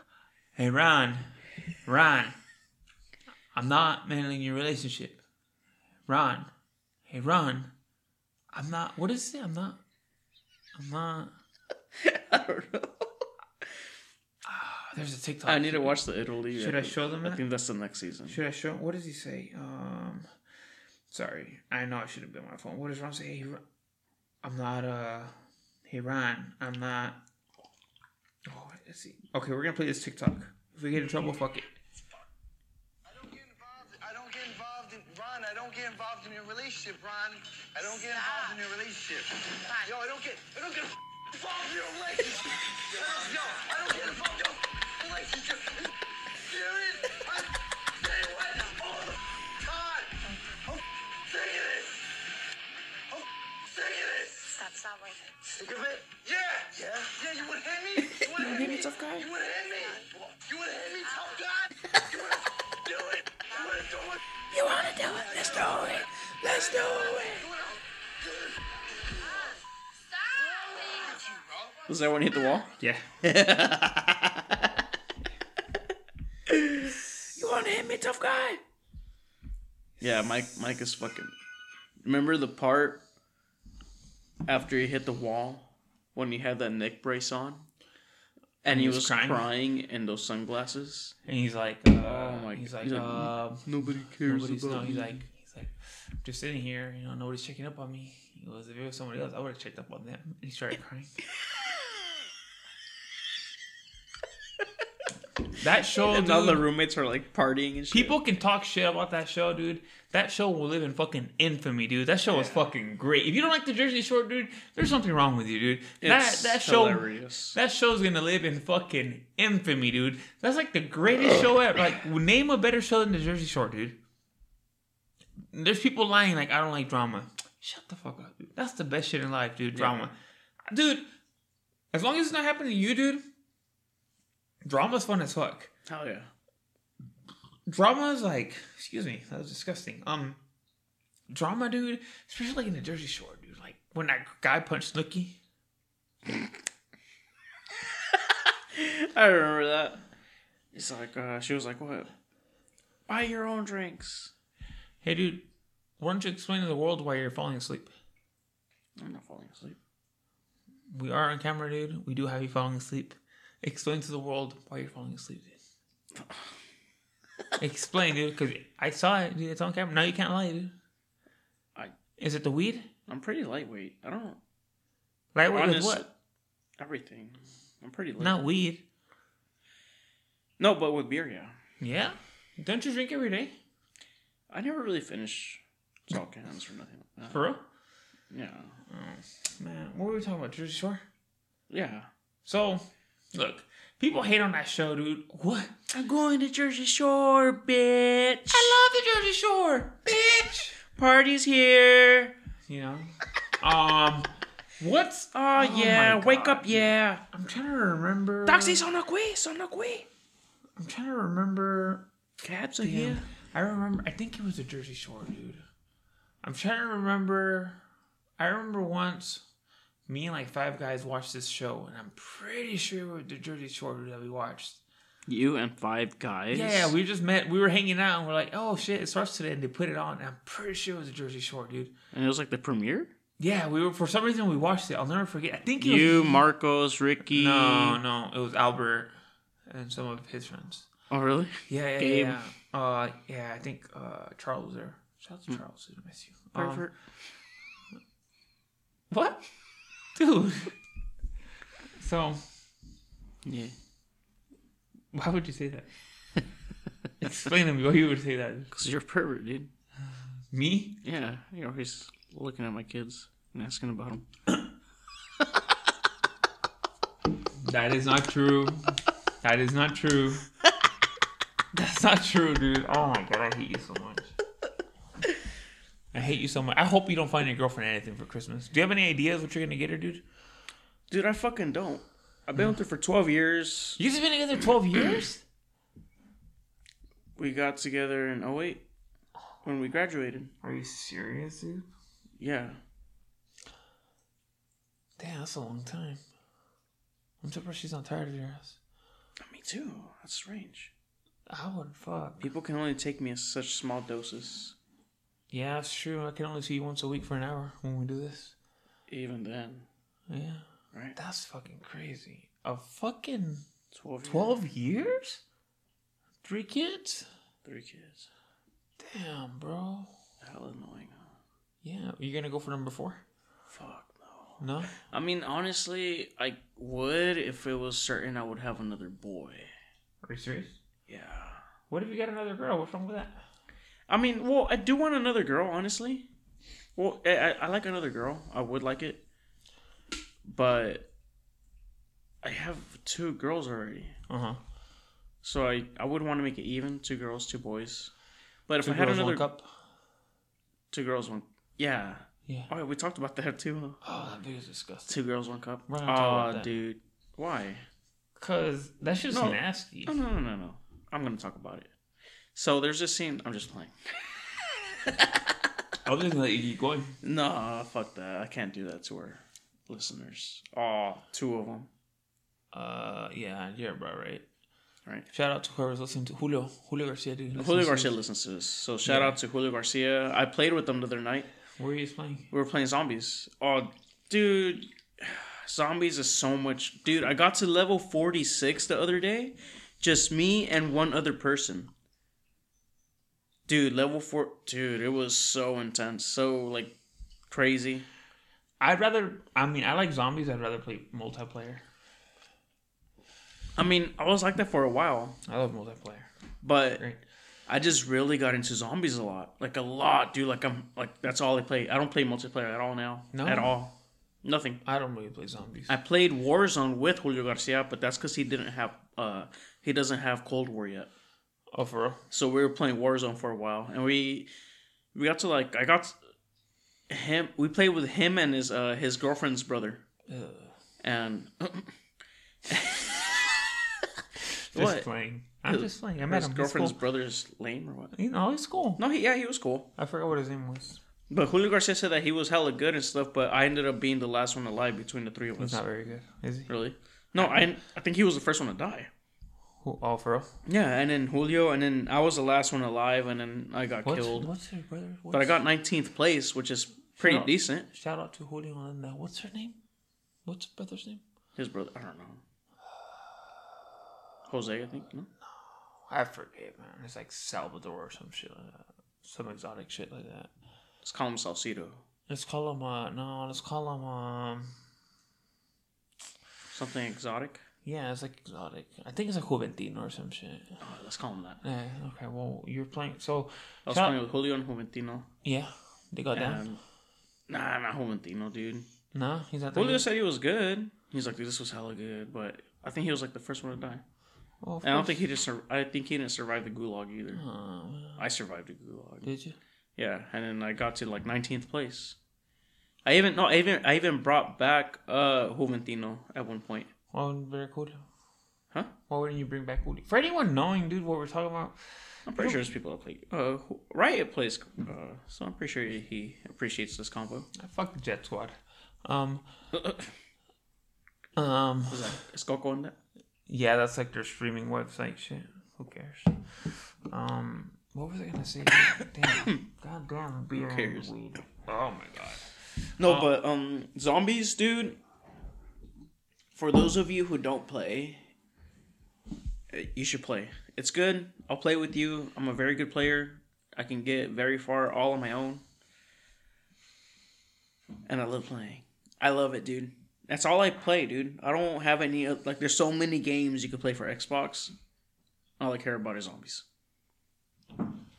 Speaker 3: Hey Ron, Ron, I'm not managing your relationship. Ron, hey Ron, I'm not. What is it? Say? I'm not. I'm not.
Speaker 4: I don't know.
Speaker 3: There's a TikTok.
Speaker 4: I need to watch the Italy.
Speaker 3: Should I show them
Speaker 4: I
Speaker 3: that?
Speaker 4: think that's the next season.
Speaker 3: Should I show? What does he say? Um, sorry, I know I should have been on my phone. What does Ron say? Hey, Ron, I'm not. Uh, hey Ron, I'm not. Let's see. Okay, we're gonna play this TikTok. If we get in trouble, fuck it.
Speaker 1: I don't get involved. I don't get involved in Ron. I don't get involved in your relationship, Ron. I don't get involved in your relationship. Yo, I don't get. I don't get involved in your relationship. Yo, yo, I don't get involved in your relationship. Serious? I'm away all the time. I'm sick of this. I'm sick of this.
Speaker 5: Stop, it's not worth.
Speaker 1: Sick of it? Yeah. Yeah. Yeah. You wanna hit me? You wanna hit me, tough guy? You wanna hit me? You wanna hit me, tough guy? You wanna do it? You wanna do it?
Speaker 3: You wanna do it? Let's do it. Let's do it.
Speaker 1: You do it?
Speaker 4: Was that when he hit the wall?
Speaker 3: Yeah. you wanna hit me, tough guy?
Speaker 4: Yeah, Mike. Mike is fucking. Remember the part after he hit the wall when he had that neck brace on, and he, was, crying. in those sunglasses.
Speaker 3: And he's like, uh,
Speaker 4: Oh my
Speaker 3: he's
Speaker 4: God.
Speaker 3: like,
Speaker 4: He's like,
Speaker 3: uh,
Speaker 4: Nobody cares about
Speaker 3: no, he's like, he's like, I'm just sitting here, you know, nobody's checking up on me. He goes, if it was somebody else, I would have checked up on them. And he started crying. that show,
Speaker 4: and all the roommates are like partying and shit.
Speaker 3: people can talk shit about that show, dude. That show will live in fucking infamy, dude. That show was fucking great. If you don't like the Jersey Shore, dude, there's something wrong with you, dude.
Speaker 4: It's
Speaker 3: that that show,
Speaker 4: hilarious.
Speaker 3: that show's gonna live in fucking infamy, dude. That's like the greatest show ever. Like, name a better show than the Jersey Shore, dude. There's people lying like I don't like drama. Shut the fuck up, dude. That's the best shit in life, dude. Drama, dude. As long as it's not happening to you, dude. Drama's fun as fuck.
Speaker 4: Hell yeah.
Speaker 3: Drama's like, excuse me, that was disgusting. Um, drama, dude, especially like in the Jersey Shore, dude. Like when that guy punched Snooki.
Speaker 4: I remember that. It's like uh, she was like, "What? Buy your own drinks."
Speaker 3: Hey, dude, why don't you explain to the world why you're falling asleep?
Speaker 4: I'm not falling asleep.
Speaker 3: We are on camera, dude. We do have you falling asleep. Explain to the world why you're falling asleep, dude. Explain, dude, because I saw it, dude. It's on camera. Now you can't lie, dude.
Speaker 4: I
Speaker 3: Is it the weed?
Speaker 4: I'm pretty lightweight. I don't
Speaker 3: Lightweight with what?
Speaker 4: everything. I'm pretty light.
Speaker 3: Not weed.
Speaker 4: No, but with beer, yeah.
Speaker 3: Yeah. Don't you drink every day?
Speaker 4: I never really finish salt cans or nothing like that.
Speaker 3: For real?
Speaker 4: Yeah.
Speaker 3: Oh, man, what were we talking about? Jersey Shore?
Speaker 4: Yeah.
Speaker 3: So, look, people hate on that show, dude. What?
Speaker 4: I'm going to Jersey Shore, bitch.
Speaker 3: I love the Jersey Shore, bitch.
Speaker 4: Party's here.
Speaker 3: You know, um, what's?
Speaker 4: Oh, yeah,
Speaker 3: my
Speaker 4: wake
Speaker 3: God,
Speaker 4: up,
Speaker 3: dude.
Speaker 4: yeah.
Speaker 3: I'm trying to remember.
Speaker 4: Taxi son qui, son qui.
Speaker 3: I'm trying to remember.
Speaker 4: Cabs are here.
Speaker 3: I remember. I think it was the Jersey Shore, dude. I'm trying to remember. I remember once, me and like five guys watched this show, and I'm pretty sure it was the Jersey Shore dude, that we watched.
Speaker 4: You and five guys.
Speaker 3: Yeah, we just met. We were hanging out, and we're like, "Oh shit, it starts today," and they put it on. And I'm pretty sure it was the Jersey Shore, dude.
Speaker 4: And it was like the premiere?
Speaker 3: Yeah, we were for some reason we watched it. I'll never forget. I think it was
Speaker 4: You, Marcos, Ricky.
Speaker 3: No, no, it was Albert and some of his friends.
Speaker 4: Oh, really?
Speaker 3: Yeah, yeah,
Speaker 4: Gabe.
Speaker 3: yeah. Uh, yeah, I think uh, Charles was there. Shout out to Charles. I miss you. Um, what, dude? so,
Speaker 4: yeah.
Speaker 3: why would you say that? Explain to me why you would say that.
Speaker 4: Because you're a pervert, dude.
Speaker 3: Me?
Speaker 4: Yeah, you're always looking at my kids and asking about them.
Speaker 3: That is not true. That is not true. That's not true, dude. Oh my god, I hate you so much. I hate you so much. I hope you don't find your girlfriend anything for Christmas. Do you have any ideas what you're gonna get her, dude?
Speaker 4: Dude, I fucking don't. I've been with her for 12 years.
Speaker 3: You guys have been together twelve years?
Speaker 4: We got together in 08 when we graduated.
Speaker 3: Are you serious, dude?
Speaker 4: Yeah.
Speaker 3: Damn, that's a long time. I'm surprised she's not tired of your ass.
Speaker 4: Me too. That's strange.
Speaker 3: I would fuck.
Speaker 4: People can only take me in such small doses.
Speaker 3: Yeah, that's true. I can only see you once a week for an hour when we do this.
Speaker 4: Even then.
Speaker 3: Yeah.
Speaker 4: Right?
Speaker 3: That's fucking crazy. A fucking
Speaker 4: 12 years.
Speaker 3: 12 years? Three kids?
Speaker 4: Three kids.
Speaker 3: Damn, bro.
Speaker 4: Hell annoying, huh?
Speaker 3: Yeah. You gonna go for number four?
Speaker 4: Fuck no.
Speaker 3: No?
Speaker 4: I mean, honestly, I would if it was certain I would have another boy.
Speaker 3: Are you serious?
Speaker 4: Yeah.
Speaker 3: What if you got another girl? What's wrong with that?
Speaker 4: I mean, well, I do want another girl, honestly. Well, I, I, like another girl. I would like it. But I have two girls already.
Speaker 3: Uh huh.
Speaker 4: So I, I would want to make it even two girls, two boys. But if
Speaker 3: Two
Speaker 4: I had
Speaker 3: girls,
Speaker 4: another
Speaker 3: cup.
Speaker 4: two girls, one yeah.
Speaker 3: Yeah.
Speaker 4: Oh, we talked about that too. huh?
Speaker 3: Oh, that video's disgusting.
Speaker 4: Two girls, one cup.
Speaker 3: We're not gonna talk
Speaker 4: Aw,
Speaker 3: about that.
Speaker 4: dude. Why?
Speaker 3: Cause that's just
Speaker 4: No.
Speaker 3: nasty.
Speaker 4: No, no, no, no, no. I'm gonna talk about it. So there's this scene. I'm just playing.
Speaker 3: I was just gonna let you keep going.
Speaker 4: No, fuck that. I can't do that to our listeners. Oh, two of them.
Speaker 3: Uh, yeah, you're about right.
Speaker 4: Right.
Speaker 3: Shout out to whoever's listening to Julio. Julio Garcia, dude.
Speaker 4: Julio Garcia listens to this. So shout
Speaker 3: Yeah.
Speaker 4: out to Julio Garcia. I played with them the other night.
Speaker 3: Where are you playing?
Speaker 4: We were playing zombies. Oh, dude. Zombies is so much. Dude, I got to level 46 the other day. Just me and one other person. Dude, level 4. Dude, it was so intense. So, like, crazy.
Speaker 3: I'd rather. I mean, I like zombies. I'd rather play multiplayer.
Speaker 4: I mean, I was like that for a while.
Speaker 3: I love multiplayer.
Speaker 4: But
Speaker 3: Great.
Speaker 4: I just really got into zombies a lot. Like, a lot, dude. Like, I'm, like, that's all I play. I don't play multiplayer at all now.
Speaker 3: No?
Speaker 4: At all. Nothing.
Speaker 3: I don't really play zombies.
Speaker 4: I played Warzone with Julio Garcia, but that's because he didn't have uh he doesn't have Cold War yet.
Speaker 3: Oh, for real?
Speaker 4: So we were playing Warzone for a while, and we we got to like I got him. We played with him and his uh his girlfriend's brother,
Speaker 3: Ugh.
Speaker 4: and
Speaker 3: Just
Speaker 4: what?
Speaker 3: playing. I'm just playing. I met
Speaker 4: His
Speaker 3: him.
Speaker 4: Girlfriend's
Speaker 3: cool.
Speaker 4: brother's lame or what?
Speaker 3: You know, he's cool.
Speaker 4: No, he yeah he was cool.
Speaker 3: I forgot what his name was.
Speaker 4: But Julio Garcia said that he was hella good and stuff, but I ended up being the last one alive between the three of us.
Speaker 3: He's not very good, is he?
Speaker 4: Really? No, I I think he was the first one to die.
Speaker 3: Who, oh, for real?
Speaker 4: Yeah, and then Julio, and then I was the last one alive, and then I got
Speaker 3: What's,
Speaker 4: killed.
Speaker 3: what's her brother? What's,
Speaker 4: But I got 19th place, which is pretty
Speaker 3: Shout out-
Speaker 4: decent.
Speaker 3: Shout out to Julio and uh, what's her name? What's her brother's name?
Speaker 4: His brother, I don't know. Jose, I think. No?
Speaker 3: I forget, man. It's like Salvador or some shit like that. Some exotic shit like that.
Speaker 4: Let's call him Salcido.
Speaker 3: Let's call him, uh, no, let's call him, um,
Speaker 4: Something exotic.
Speaker 3: Yeah, it's like exotic. I think it's a Juventino or some shit.
Speaker 4: Oh, let's call him that.
Speaker 3: Yeah, okay, well, you're playing, so,
Speaker 4: I was playing with Julio and Juventino.
Speaker 3: yeah, they got down.
Speaker 4: And, nah, not Juventino, dude.
Speaker 3: No, he's not
Speaker 4: Julio
Speaker 3: good.
Speaker 4: said he was good. He's like, dude, this was hella good, but I think he was like the first one to die.
Speaker 3: Well,
Speaker 4: And I don't think he just. Sur- I think he didn't survive the gulag either.
Speaker 3: Uh,
Speaker 4: I survived the gulag.
Speaker 3: did you?
Speaker 4: Yeah, and then I got to like 19th place. I even no, I even I even brought back uh Juventino at one point.
Speaker 3: Why wouldn't you bring Julio?
Speaker 4: Huh?
Speaker 3: Why wouldn't you bring back Julio? For anyone knowing, dude, what we're talking about,
Speaker 4: I'm pretty sure there's people that play. Uh, who- Riot plays. Uh, so I'm pretty sure he appreciates this combo.
Speaker 3: Fuck the Jet Squad. Um, um,
Speaker 4: Is that is Coco in that?
Speaker 3: yeah, that's like their streaming website shit. Who cares? Um, what was I gonna say? damn, god damn, beer and
Speaker 4: cares?
Speaker 3: Oh my god.
Speaker 4: No,
Speaker 3: Uh,
Speaker 4: but um, zombies, dude. For those of you who don't play, eh, you should play. It's good. I'll play with you. I'm a very good player. I can get very far all on my own. And I love playing. I love it, dude. That's all I play, dude. I don't have any like. There's so many games you could play for Xbox. All I care about is zombies.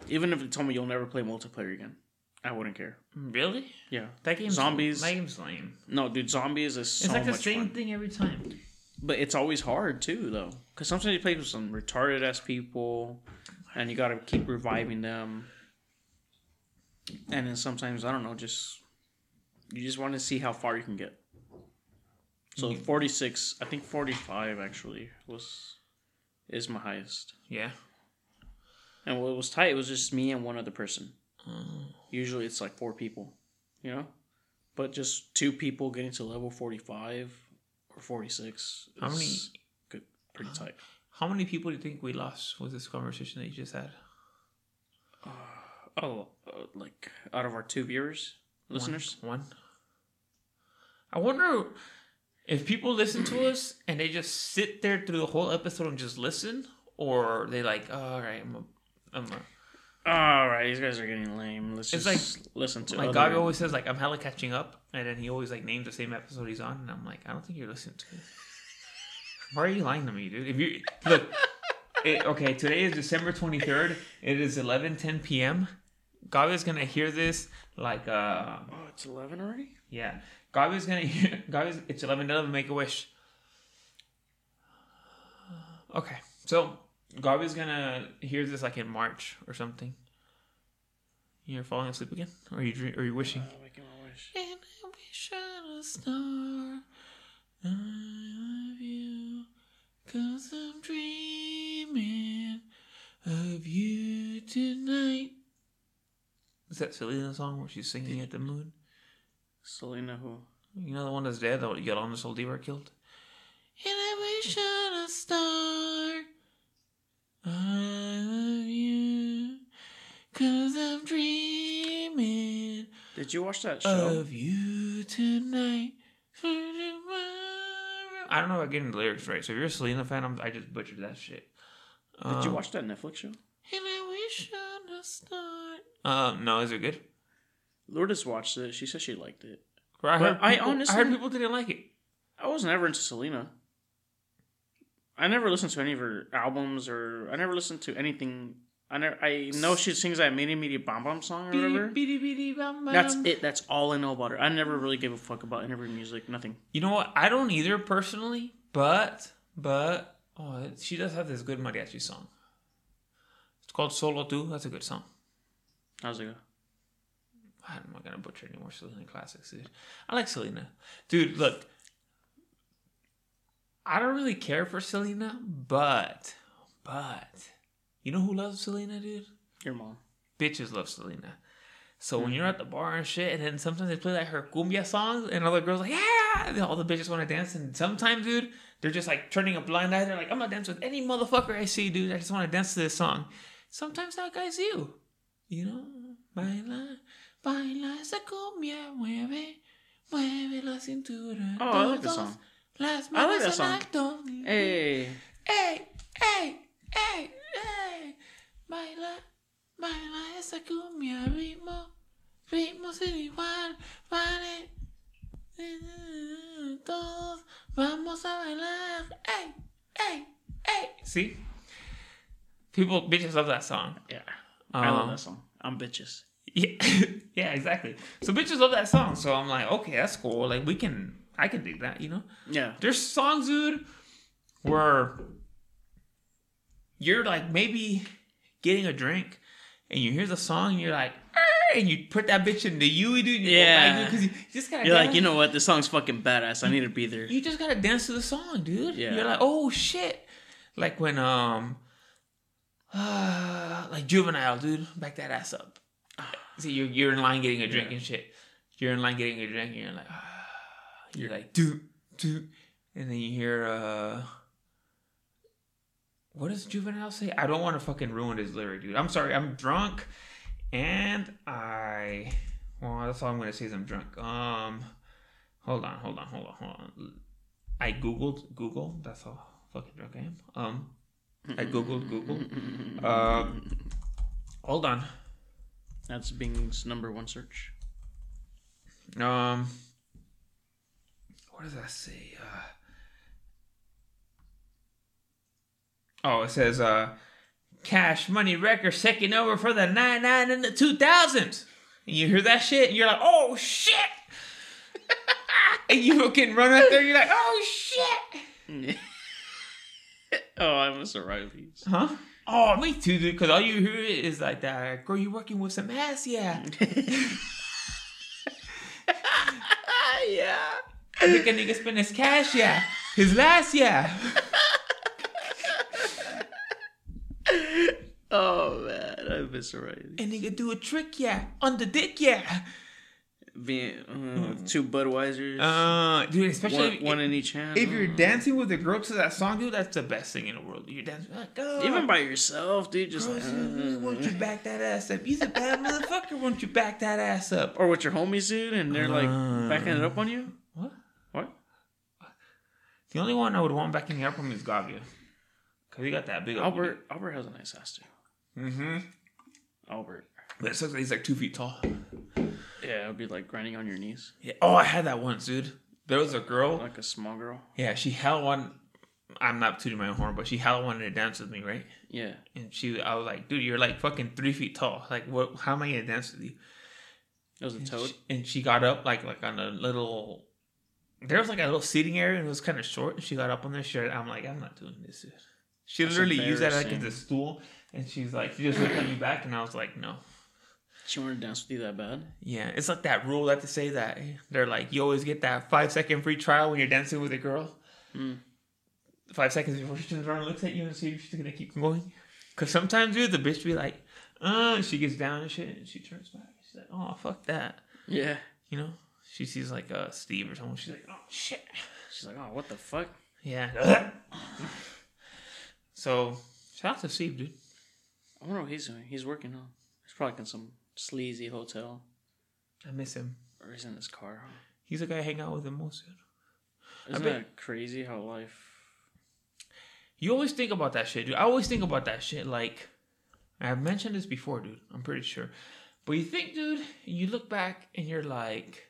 Speaker 4: Even if you told me you'll never play multiplayer again, I wouldn't care.
Speaker 3: Really?
Speaker 4: Yeah,
Speaker 3: That game's
Speaker 4: Zombies.
Speaker 3: That game's lame.
Speaker 4: No, dude, zombies is so
Speaker 3: It's like the
Speaker 4: much
Speaker 3: same
Speaker 4: fun.
Speaker 3: thing every time.
Speaker 4: but it's always hard too, though, because sometimes you play with some retarded ass people, and you got to keep reviving them. And then sometimes I don't know, just you just want to see how far you can get. So mm. forty six, I think forty five actually was is my highest.
Speaker 3: Yeah.
Speaker 4: And what was tight It was just me and one other person. Usually it's like four people, you know? But just two people getting to level 45 or 46
Speaker 3: How many-
Speaker 4: good, pretty tight.
Speaker 3: How many people do you think we lost with this conversation that you just had?
Speaker 4: Oh, uh, like out of our two viewers, listeners?
Speaker 3: One. I wonder if people listen to us and they just sit there through the whole episode and just listen, or they like, oh, all right, I'm a, I'm a,
Speaker 4: All right, these guys are getting lame. Let's
Speaker 3: It's
Speaker 4: just listen to
Speaker 3: like
Speaker 4: other-
Speaker 3: Gabi always says, like I'm hella catching up, and then he always like names the same episode he's on, and I'm like, I don't think you're listening to it. Why are you lying to me, dude? If you look, it, okay, today is December 23rd. It is 11:10 p.m. Gabi's gonna hear this like uh
Speaker 4: Oh, it's 11 already?
Speaker 3: yeah. Gabi's gonna hear Gabi's it's 11 11 make a wish. Okay, so Gabi's gonna hear this like in March or something. You're falling asleep again, or are you dream- or are you wishing?
Speaker 4: Oh, making my wish.
Speaker 3: And I wish on a star I love you Cause I'm dreaming of you tonight Is that Selena song where she's singing at the moon?
Speaker 4: Selena who?
Speaker 3: You know the one that's dead that Yolanda Saldívar killed? And I wish on
Speaker 4: Did you watch that show?
Speaker 3: of you tonight. I don't know about getting the lyrics right. So if you're a Selena fan, I'm, I just butchered that shit.
Speaker 4: Did you
Speaker 3: Um,
Speaker 4: watch that Netflix show?
Speaker 3: And I wish on a star. Um, no, is it good?
Speaker 4: Lourdes watched it. She said she liked it.
Speaker 3: I
Speaker 4: But
Speaker 3: heard,
Speaker 4: I
Speaker 3: people, I
Speaker 4: honestly-
Speaker 3: heard people didn't like it.
Speaker 4: I was never into Selena. I never listened to any of her albums, or I never listened to anything. I never. I know she sings that "Mini Mini Bam Bam" song or whatever.
Speaker 3: Beady, beady, bam, bam.
Speaker 4: That's it. That's all I know about her. I never really gave a fuck about any of her music. Nothing.
Speaker 3: You know what? I don't either personally, but but oh, she does have this good mariachi song. It's called Solo Tu. That's a good song.
Speaker 4: How's it go?
Speaker 3: I'm not gonna butcher any more Selena classics, dude. I like Selena, dude. Look, I don't really care for Selena, but but you know who loves Selena, dude?
Speaker 4: Your mom.
Speaker 3: Bitches love Selena. So when mm-hmm. you're at the bar and shit, and then sometimes they play like her cumbia songs, and other girls like, yeah, all the bitches want to dance, and sometimes, dude, they're just like turning a blind eye. They're like, I'm gonna dance with any motherfucker I see, dude. I just want to dance to this song. Sometimes that guy's you, you know. Baila, baila esa cumbia, mueve, mueve la cintura.
Speaker 4: Oh, I like the
Speaker 3: todos
Speaker 4: song.
Speaker 3: Las
Speaker 4: I like that song.
Speaker 3: alto.
Speaker 4: Hey,
Speaker 3: ¡Ey! ¡Ey! ¡Ey! ¡Ey! Baila, baila esa cumbia, ritmo, ritmo sin igual, vale. Todos vamos a bailar. ¡Ey! ¡Ey! ¡Ey! See? People, bitches love that song.
Speaker 4: yeah, I love
Speaker 3: Um,
Speaker 4: that song. I'm bitches.
Speaker 3: Yeah, yeah, exactly. So bitches love that song. So I'm like, okay, that's cool. Like we can, I can dig that, you know.
Speaker 4: Yeah,
Speaker 3: There's songs, dude, where you're like maybe getting a drink and you hear the song and you're like, and you put that bitch in the UE, dude.
Speaker 4: Yeah.
Speaker 3: because you just gotta.
Speaker 4: you're like, you know what? This song's fucking badass. I need to be there.
Speaker 3: you just gotta dance to the song, dude.
Speaker 4: Yeah.
Speaker 3: You're like, oh shit, like when um, uh, like juvenile, dude, back that ass up. See, you're you're in line getting a drink and shit. You're in line getting a drink and you're like, ah. you're like, do do, and then you hear uh. What does Juvenile say? I don't want to fucking ruin his lyric, dude. I'm sorry. I'm drunk, and I. Well, that's all I'm gonna say is I'm drunk. Um, hold on, hold on, hold on, hold on. I googled Google. That's how fucking drunk I am. Um, I googled Google. Um, hold on.
Speaker 4: That's Bing's number one search.
Speaker 3: Um, what does that say? Uh, oh, it says uh, Cash Money Records taking over for the nine nine and the two thousands. And you hear that shit, and you're like, oh shit! and you fucking run out there, you're like, oh shit!
Speaker 4: oh, I miss O'Reilly's.
Speaker 3: Huh? Oh, me too, dude. Because all you hear is like that. Girl, you working with some ass, yeah.
Speaker 4: yeah.
Speaker 3: I think a nigga spend his cash, yeah. His last, yeah.
Speaker 4: Oh man, I miss O'Reilly's.
Speaker 3: A nigga do a trick, yeah. On the dick, yeah.
Speaker 4: Being uh, two Budweisers,
Speaker 3: Uh, dude, especially
Speaker 4: one,
Speaker 3: if,
Speaker 4: one in each hand.
Speaker 3: if you're
Speaker 4: Mm.
Speaker 3: dancing with a girl to that song, dude, that's the best thing in the world. You're dancing like, oh,
Speaker 4: even by yourself, dude, just like,
Speaker 3: really won't you
Speaker 4: uh,
Speaker 3: back that ass up? He's a bad motherfucker. Won't you back that ass up?
Speaker 4: or with your homies, dude, and they're like
Speaker 3: Uh.
Speaker 4: backing it up on you.
Speaker 3: What?
Speaker 4: What?
Speaker 3: The only one I would want backing me up from is Gavia. Cause he got that big
Speaker 4: Albert, Albert has a nice ass too.
Speaker 3: Mm-hmm.
Speaker 4: Albert.
Speaker 3: But it sucks that he's like two feet tall.
Speaker 4: Yeah, it would be like grinding on your knees,
Speaker 3: Yeah. Oh, I had that once, dude. There was a girl.
Speaker 4: like a small girl.
Speaker 3: Yeah, she held one. I'm not tooting my own horn, but she held one to dance with me, right?
Speaker 4: Yeah.
Speaker 3: And she, I was like, dude, you're like fucking three feet tall. Like, what? How am I gonna dance with you?
Speaker 4: It was a
Speaker 3: And
Speaker 4: toad.
Speaker 3: she, and she got up like like on a little. There was like a little seating area, and it was kind of short. And she got up on there. She, I'm like, I'm not doing this. Dude. She
Speaker 4: That's
Speaker 3: literally used that like as a stool, and she's like, she just looked at me back, and I was like, no.
Speaker 4: She wanted to dance with you that bad.
Speaker 3: Yeah, it's like that rule that they say that they're like you always get that five second free trial when you're dancing with a girl.
Speaker 4: Mm.
Speaker 3: Five seconds before she turns around and looks at you and see if she's gonna keep going. Cause sometimes dude, the bitch be like, uh, she gets down and shit, and she turns back. She's like, oh fuck that,
Speaker 4: Yeah.
Speaker 3: you know. She sees like uh Steve or someone. She's like, oh shit,
Speaker 4: She's like, oh, what the fuck?
Speaker 3: yeah. so shout out to Steve, dude.
Speaker 4: I wonder what he's doing. He's working on. He's probably in some sleazy hotel,
Speaker 3: I miss him.
Speaker 4: or he's in his car. Huh?
Speaker 3: He's the guy I hang out with the most. Dude.
Speaker 4: Isn't
Speaker 3: bet-
Speaker 4: that crazy how life?
Speaker 3: You always think about that shit, dude. I always think about that shit. Like, I've mentioned this before, dude. I'm pretty sure. But you think, dude, you look back and you're like,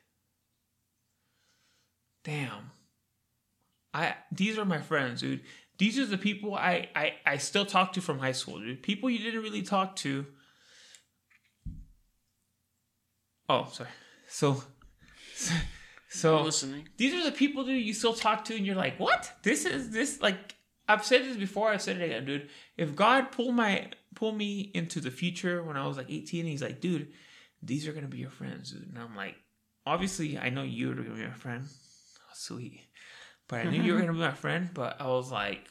Speaker 3: damn. I these are my friends, dude. These are the people I, I, I still talk to from high school, dude. People you didn't really talk to. Oh, sorry. So, so
Speaker 4: listening.
Speaker 3: these are the people dude you still talk to and you're like what this is this like i've said this before i've said it again dude if god pulled my pull me into the future when i was like 18 he's like dude these are gonna be your friends dude and i'm like obviously i know you're gonna be my friend oh, sweet but i knew you were mm-hmm. gonna be my friend but i was like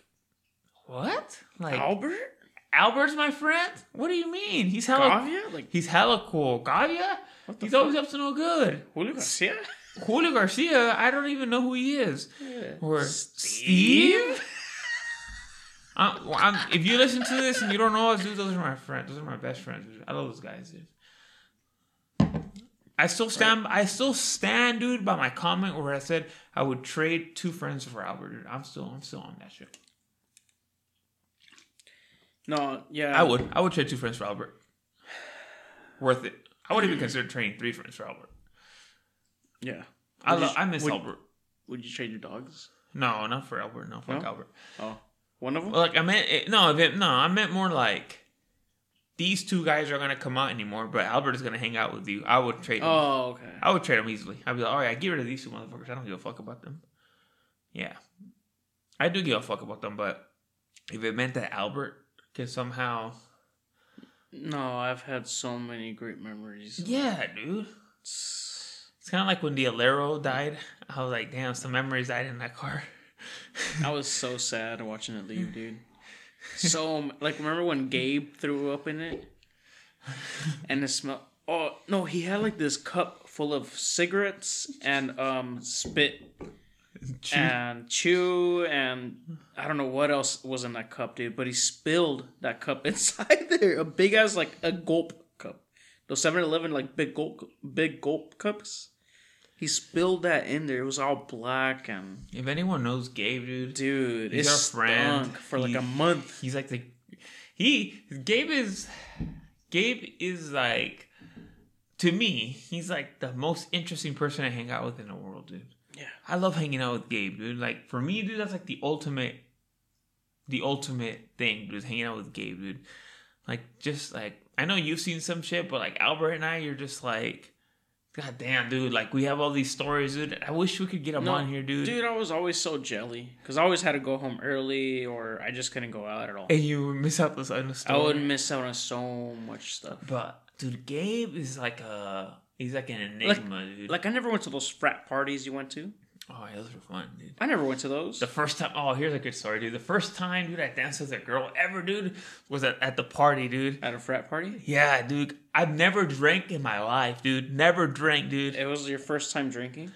Speaker 3: what like
Speaker 4: Albert?
Speaker 3: albert's my friend what do you mean he's hella
Speaker 4: Gavia? Like
Speaker 3: he's hella cool gavia
Speaker 4: What the
Speaker 3: he's always up to no good
Speaker 4: Julio Garcia?
Speaker 3: Julio Garcia, I don't even know who he is.
Speaker 4: Yeah.
Speaker 3: Or
Speaker 4: Steve?
Speaker 3: Steve? Uh, I'm, I'm, if you listen to this and you don't know us, dude, those are my friends. Those are my best friends. Dude. I love those guys, dude. I still stand. I still stand, dude, by my comment where I said I would trade two friends for Albert. Dude. I'm still, I'm still on that shit.
Speaker 4: No, yeah.
Speaker 3: I would, I would trade two friends for Albert. Worth it. I would even consider trading three friends for Albert.
Speaker 4: Yeah.
Speaker 3: I
Speaker 4: Would
Speaker 3: love,
Speaker 4: you-
Speaker 3: I miss
Speaker 4: would-
Speaker 3: Albert.
Speaker 4: Would you trade your dogs?
Speaker 3: No, not for Albert. No, fuck
Speaker 4: No?
Speaker 3: Albert.
Speaker 4: Oh, one of them?
Speaker 3: Like I meant it, no, it, no, I meant more like these two guys are gonna come out anymore, but Albert is gonna hang out with you. I would trade. Him.
Speaker 4: oh, okay.
Speaker 3: I would trade him easily. I'd be like, all right, I get rid of these two motherfuckers. I don't give a fuck about them. Yeah, I do give a fuck about them, but if it meant that Albert could somehow,
Speaker 4: No, I've had so many great memories.
Speaker 3: yeah, dude. It's kind of like when the Alero died. I was like, damn, some memories died in that car.
Speaker 4: I was so sad watching it leave, dude. So like, remember when Gabe threw up in it, and it smelled. Oh no, he had like this cup full of cigarettes and um spit and chew and I don't know what else was in that cup, dude. But he spilled that cup inside there, a big ass like a gulp cup. Those 7-Eleven like big gulp, big gulp cups. He spilled that in there. It was all black and
Speaker 3: If anyone knows Gabe, dude,
Speaker 4: dude,
Speaker 3: He's our friend.
Speaker 4: for like a month.
Speaker 3: He's like the he Gabe is Gabe is like to me, he's like the most interesting person to hang out with in the world, dude.
Speaker 4: Yeah.
Speaker 3: I love hanging out with Gabe, dude. Like for me, dude, that's like the ultimate the ultimate thing, dude, is hanging out with Gabe, dude. Like just like I know you've seen some shit, but like Albert and I, you're just like God damn, dude! Like we have all these stories, dude. I wish we could get them
Speaker 4: No,
Speaker 3: on here, dude.
Speaker 4: Dude, I was always so jelly because I always had to go home early or I just couldn't go out at all.
Speaker 3: And you miss out other
Speaker 4: I would miss out on so much stuff.
Speaker 3: But dude, Gabe is like a he's like an enigma, dude.
Speaker 4: Like I never went to those frat parties you went to.
Speaker 3: Oh, yeah, those were fun, dude.
Speaker 4: I never went to those.
Speaker 3: The first time, oh, here's a good story, dude. The first time, dude, I danced with a girl ever, dude, was at, at the party, dude.
Speaker 4: At a frat party?
Speaker 3: Yeah, dude. I've never drank in my life, dude. Never drank, dude.
Speaker 4: It was your first time drinking?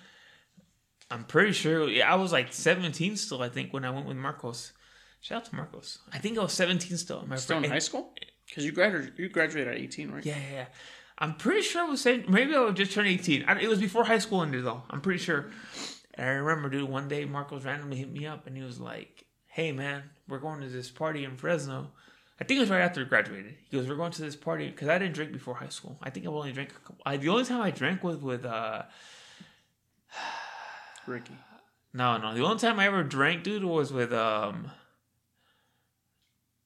Speaker 3: I'm pretty sure. Yeah, I was like 17 still. I think when I went with Marcos. Shout out to Marcos. I think I was 17 still. My
Speaker 4: Still in high school? Because you graduated you graduated at 18, right?
Speaker 3: Yeah, yeah, yeah. I'm pretty sure I was saying maybe I was just turned 18. I, it was before high school ended though. I'm pretty sure. And I remember, dude, one day Marcos randomly hit me up and he was like, "Hey, man, we're going to this party in Fresno." I think it was right after we graduated. He goes, "We're going to this party because I didn't drink before high school. I think I only drank. A couple, I, the only time I drank was with uh,
Speaker 4: Ricky.
Speaker 3: no, no. The only time I ever drank, dude, was with um.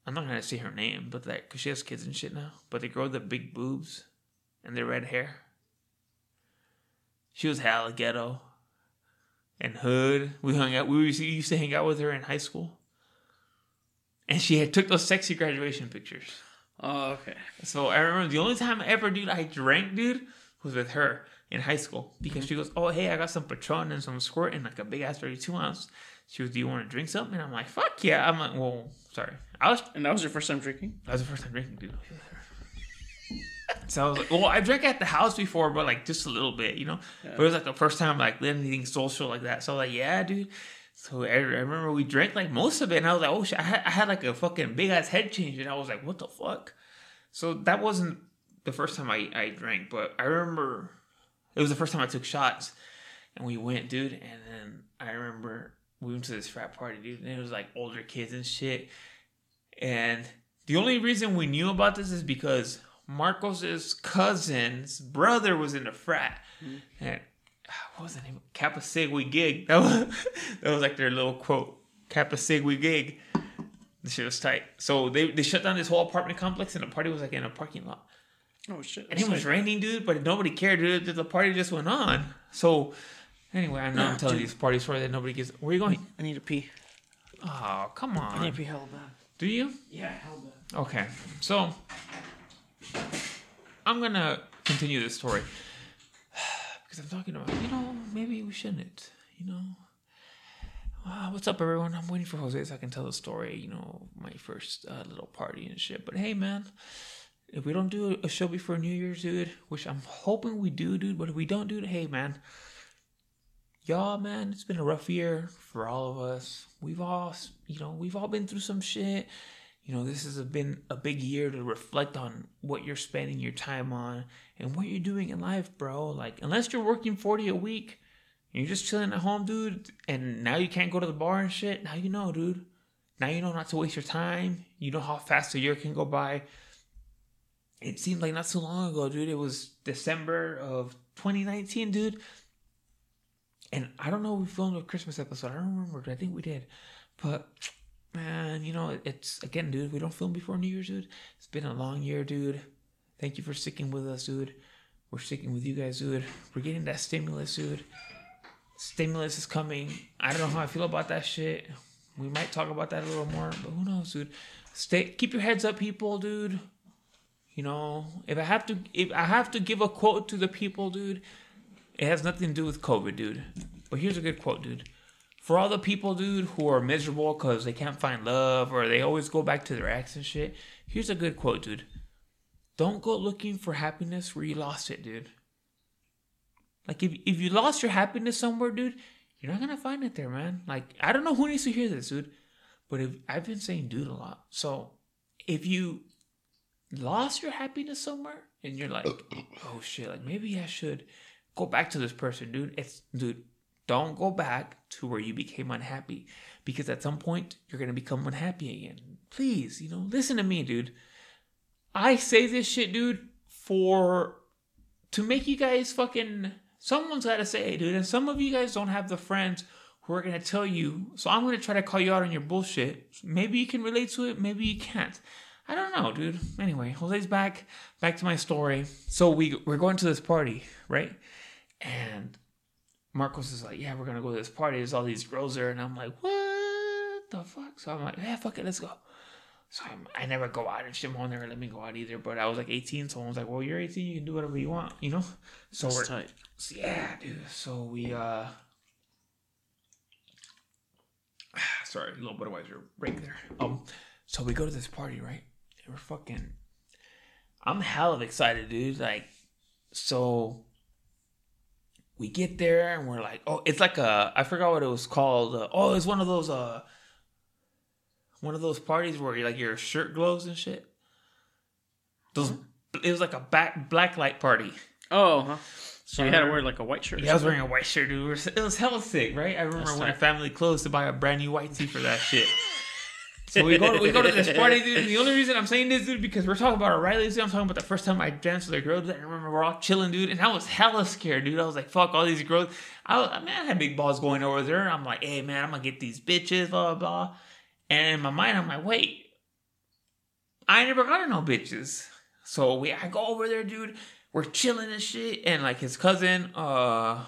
Speaker 3: I'm not gonna say her name, but that because she has kids and shit now. But the girl with the big boobs and the red hair. She was hella ghetto and hood. We hung out. We used to- hang out with her in high school, and she had took those sexy graduation pictures.
Speaker 4: Oh, okay.
Speaker 3: So I remember the only time I ever, dude, I drank, dude, was with her in high school because she goes, "Oh, hey, I got some Patron and some squirt and like a big ass thirty-two ounce." She was, "Do you want to drink something?" And I'm like, "Fuck yeah!" I'm like, "Well, sorry, I was
Speaker 4: And that was your first time drinking?
Speaker 3: that was the first time drinking, dude." So I was like, "Well, I drank at the house before, but like just a little bit, you know." But it was like the first time like anything social like that. So I was like, "Yeah, dude." So I, I remember we drank like most of it, and I was like, "Oh shit!" I had, I had like a fucking big ass head change, and I was like, "What the fuck?" So that wasn't the first time I, I drank, but I remember it was the first time I took shots and we went, dude. And then I remember we went to this frat party, dude, and it was like older kids and shit. And the only reason we knew about this is because Marcos's cousin's brother was in the frat. And ah, what was the name? Kappa Sigma Gig. That was, that was like their little quote. Kappa Sigma Gig. The shit was tight. So they, they shut down this whole apartment complex and the party was like in a parking lot.
Speaker 4: Oh, shit.
Speaker 3: And it was raining, dude, but nobody cared, dude. The party just went on. So anyway, I know I'm telling these party stories that nobody gets. Where are you going?
Speaker 4: I need to pee.
Speaker 3: Oh, come on.
Speaker 4: I need to pee hell bad.
Speaker 3: Do you?
Speaker 4: Yeah, hell bad.
Speaker 3: Okay. So I'm gonna continue this story because I'm talking about, you know, maybe we shouldn't, you know. Uh, what's up, everyone? I'm waiting for Jose so I can tell the story. You know, my first uh, little party and shit. But hey, man, if we don't do a show before New Year's, dude, which I'm hoping we do, dude, but if we don't do it, hey, man, y'all, man, it's been a rough year for all of us. We've all, you know, we've all been through some shit. You know, this has been a big year to reflect on what you're spending your time on and what you're doing in life, bro. Like, unless you're working 40 a week, and you're just chilling at home, dude, and now you can't go to the bar and shit, now you know, dude. Now you know not to waste your time. You know how fast a year can go by. It seemed like not so long ago, dude. It was December of 2019, dude. And I don't know if we filmed a Christmas episode. I don't remember. I think we did. But man, you know, it's again, dude, we don't film before New Year's, dude. It's been a long year, dude. Thank you for sticking with us, dude. We're sticking with you guys, dude. We're getting that stimulus, dude. Stimulus is coming. I don't know how I feel about that shit. We might talk about that a little more, but who knows, dude. Stay keep your heads up, people, dude. You know, if I have to if I have to give a quote to the people, dude, it has nothing to do with COVID, dude. But here's a good quote, dude. For all the people, dude, who are miserable because they can't find love or they always go back to their ex and shit, here's a good quote, dude. Don't go looking for happiness where you lost it, dude. Like if if you lost your happiness somewhere, dude, you're not gonna find it there, man. Like I don't know who needs to hear this, dude, but if I've been saying dude a lot. So if you lost your happiness somewhere and you're like, oh shit, like maybe I should go back to this person, dude. It's dude, don't go back to where you became unhappy because at some point you're gonna become unhappy again. Please, you know, listen to me, dude. I say this shit, dude, for to make you guys fucking someone's gotta say it, dude. And some of you guys don't have the friends who are gonna tell you. So I'm gonna try to call you out on your bullshit. Maybe you can relate to it, maybe you can't. I don't know, dude. Anyway, Jose's back. Back to my story. So we we're going to this party, right? And Marcos is like, "Yeah, we're gonna go to this party. There's all these girls there," and I'm like, "What the fuck?" So I'm like, "Yeah, fuck it, let's go." So I'm, I never go out and shit. Mom never let me go out either. But I was like 18, so I was like, "Well, you're 18, you can do whatever you want," you know. So we're
Speaker 4: tight.
Speaker 3: so, yeah, dude. So we uh sorry, a little Budweiser break there. Um so we go to this party, right? And we're fucking I'm hell of excited, dude. Like so we get there and we're like, oh, it's like a I forgot what it was called. Uh, oh, it's one of those uh one of those parties where you like your shirt glows and shit. Those it was like a back black light party.
Speaker 4: Oh, huh. So you had to wear like a white shirt.
Speaker 3: Yeah, I was wearing a white shirt, dude. It was, hella sick, right? I remember
Speaker 4: That's
Speaker 3: when a family closed to buy a brand new white tee for that shit. So we go to, we go to this party, dude. And the only reason I'm saying this, dude, because we're talking about O'Reilly's. dude. I'm talking about the first time I danced with a girl. Dude. I remember we're all chilling, dude, and I was hella scared, dude. I was like, "Fuck all these girls." I man, I had big balls going over there. I'm like, "Hey, man, I'm gonna get these bitches, blah blah blah." And in my mind, I'm like, "Wait, I never got no bitches." So we, I go over there, dude. We're chilling and shit, and like his cousin, uh, I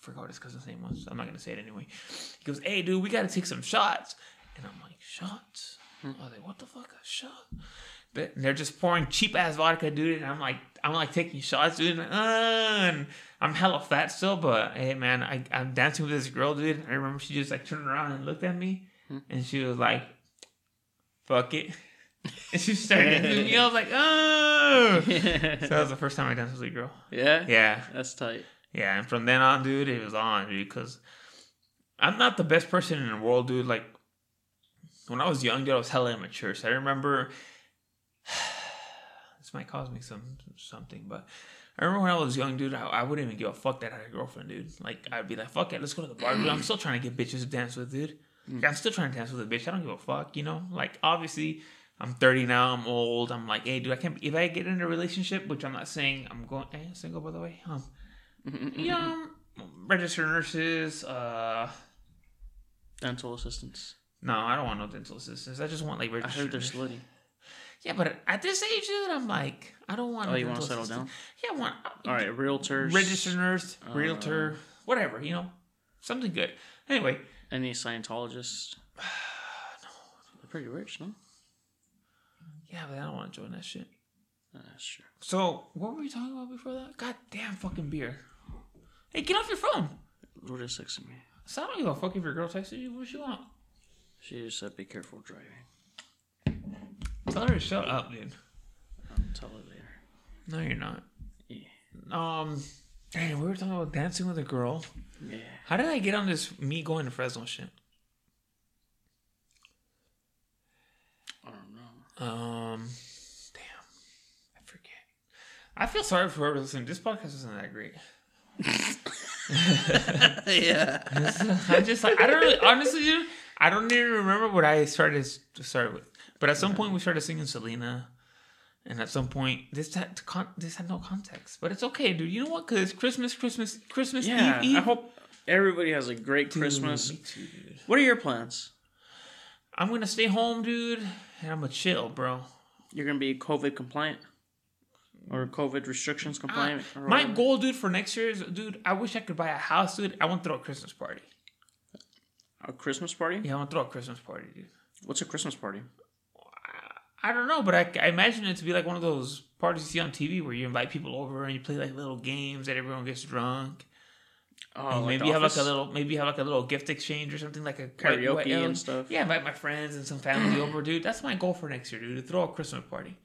Speaker 3: forgot what his cousin's name was. I'm not gonna say it anyway. He goes, "Hey, dude, we gotta take some shots," and I'm like, "Shots?" I was like, "What the fuck, a shot?" But they're just pouring cheap ass vodka, dude, and I'm like, I'm like taking shots, dude, and, uh, and I'm hella fat still, but hey, man, I, I'm dancing with this girl, dude. I remember she just like turned around and looked at me, and she was like, "Fuck it." And she started dancing me. I was like, oh. So that was the first time I danced with a girl.
Speaker 4: yeah.
Speaker 3: Yeah,
Speaker 4: That's tight.
Speaker 3: yeah. And from then on, dude, it was on, dude. Because I'm not the best person in the world, dude. Like when I was young, dude, I was hella immature. So I remember this might cause me some something, but I remember when I was young, dude. I, I wouldn't even give a fuck that I had a girlfriend, dude. Like I'd be like, fuck it, let's go to the bar, dude. I'm still trying to get bitches to dance with, dude. Yeah, I'm still trying to dance with a bitch. I don't give a fuck, you know. Like obviously. I'm 30 now. I'm old. I'm like, hey, dude, I can't. If I get in a relationship, which I'm not saying I'm going, eh, single by the way. Um, yeah, registered nurses. Uh,
Speaker 4: Dental assistants.
Speaker 3: No, I don't want no dental assistants. I just want like
Speaker 4: I heard they're slutty.
Speaker 3: Yeah, but at this age, dude, I'm like, I don't want.
Speaker 4: Oh, you wanna settle
Speaker 3: assistant. Yeah, I want.
Speaker 4: All right, realtors.
Speaker 3: registered nurse,
Speaker 4: Uh,
Speaker 3: realtor, whatever. You know, something good. Anyway,
Speaker 4: Any Scientologists? No. They're pretty rich, no?
Speaker 3: yeah, but I don't want to join that shit.
Speaker 4: Uh, That's true.
Speaker 3: So, what were we talking about before that? God damn fucking beer. Hey, get off your phone.
Speaker 4: Lourdes texting me.
Speaker 3: So I don't give a fuck if your girl texted you. What you want?
Speaker 4: She just said, "Be careful driving."
Speaker 3: Tell her to shut up, dude.
Speaker 4: I'll tell her later.
Speaker 3: No, you're not.
Speaker 4: Yeah.
Speaker 3: Um, hey, we were talking about dancing with a girl.
Speaker 4: Yeah.
Speaker 3: How did I get on this me going to Fresno shit?
Speaker 4: I don't know.
Speaker 3: Um, damn, I forget. I feel sorry for whoever listening. This podcast isn't that great.
Speaker 4: yeah.
Speaker 3: I'm just like I don't really, honestly, dude. I don't even remember what I started to start with. But at some point, we started singing Selena, and at some point, this had con- this had no context. But it's okay, dude. You know what? Because it's Christmas, Christmas, Christmas
Speaker 4: Yeah.
Speaker 3: Eve. Eve.
Speaker 4: I hope everybody has a great
Speaker 3: Dude,
Speaker 4: Christmas.
Speaker 3: Too.
Speaker 4: What are your plans?
Speaker 3: I'm gonna stay home, dude, and I'm gonna chill, bro.
Speaker 4: You're gonna be COVID compliant or COVID restrictions ah, compliant? or
Speaker 3: My goal, dude, for next year is, dude. I wish I could buy a house, dude. I want to throw a Christmas party.
Speaker 4: A Christmas party?
Speaker 3: Yeah, I want to throw a Christmas party, dude.
Speaker 4: What's a Christmas party?
Speaker 3: I don't know, but I, I imagine it to be like one of those parties you see on TV where you invite people over and you play like little games that everyone gets drunk.
Speaker 4: Oh, like
Speaker 3: maybe you have like a little, maybe you have like a little gift exchange or something like a
Speaker 4: Karaoke
Speaker 3: like,
Speaker 4: and stuff.
Speaker 3: Yeah, invite my friends and some family over, dude. That's my goal for next year, dude. To throw a Christmas party,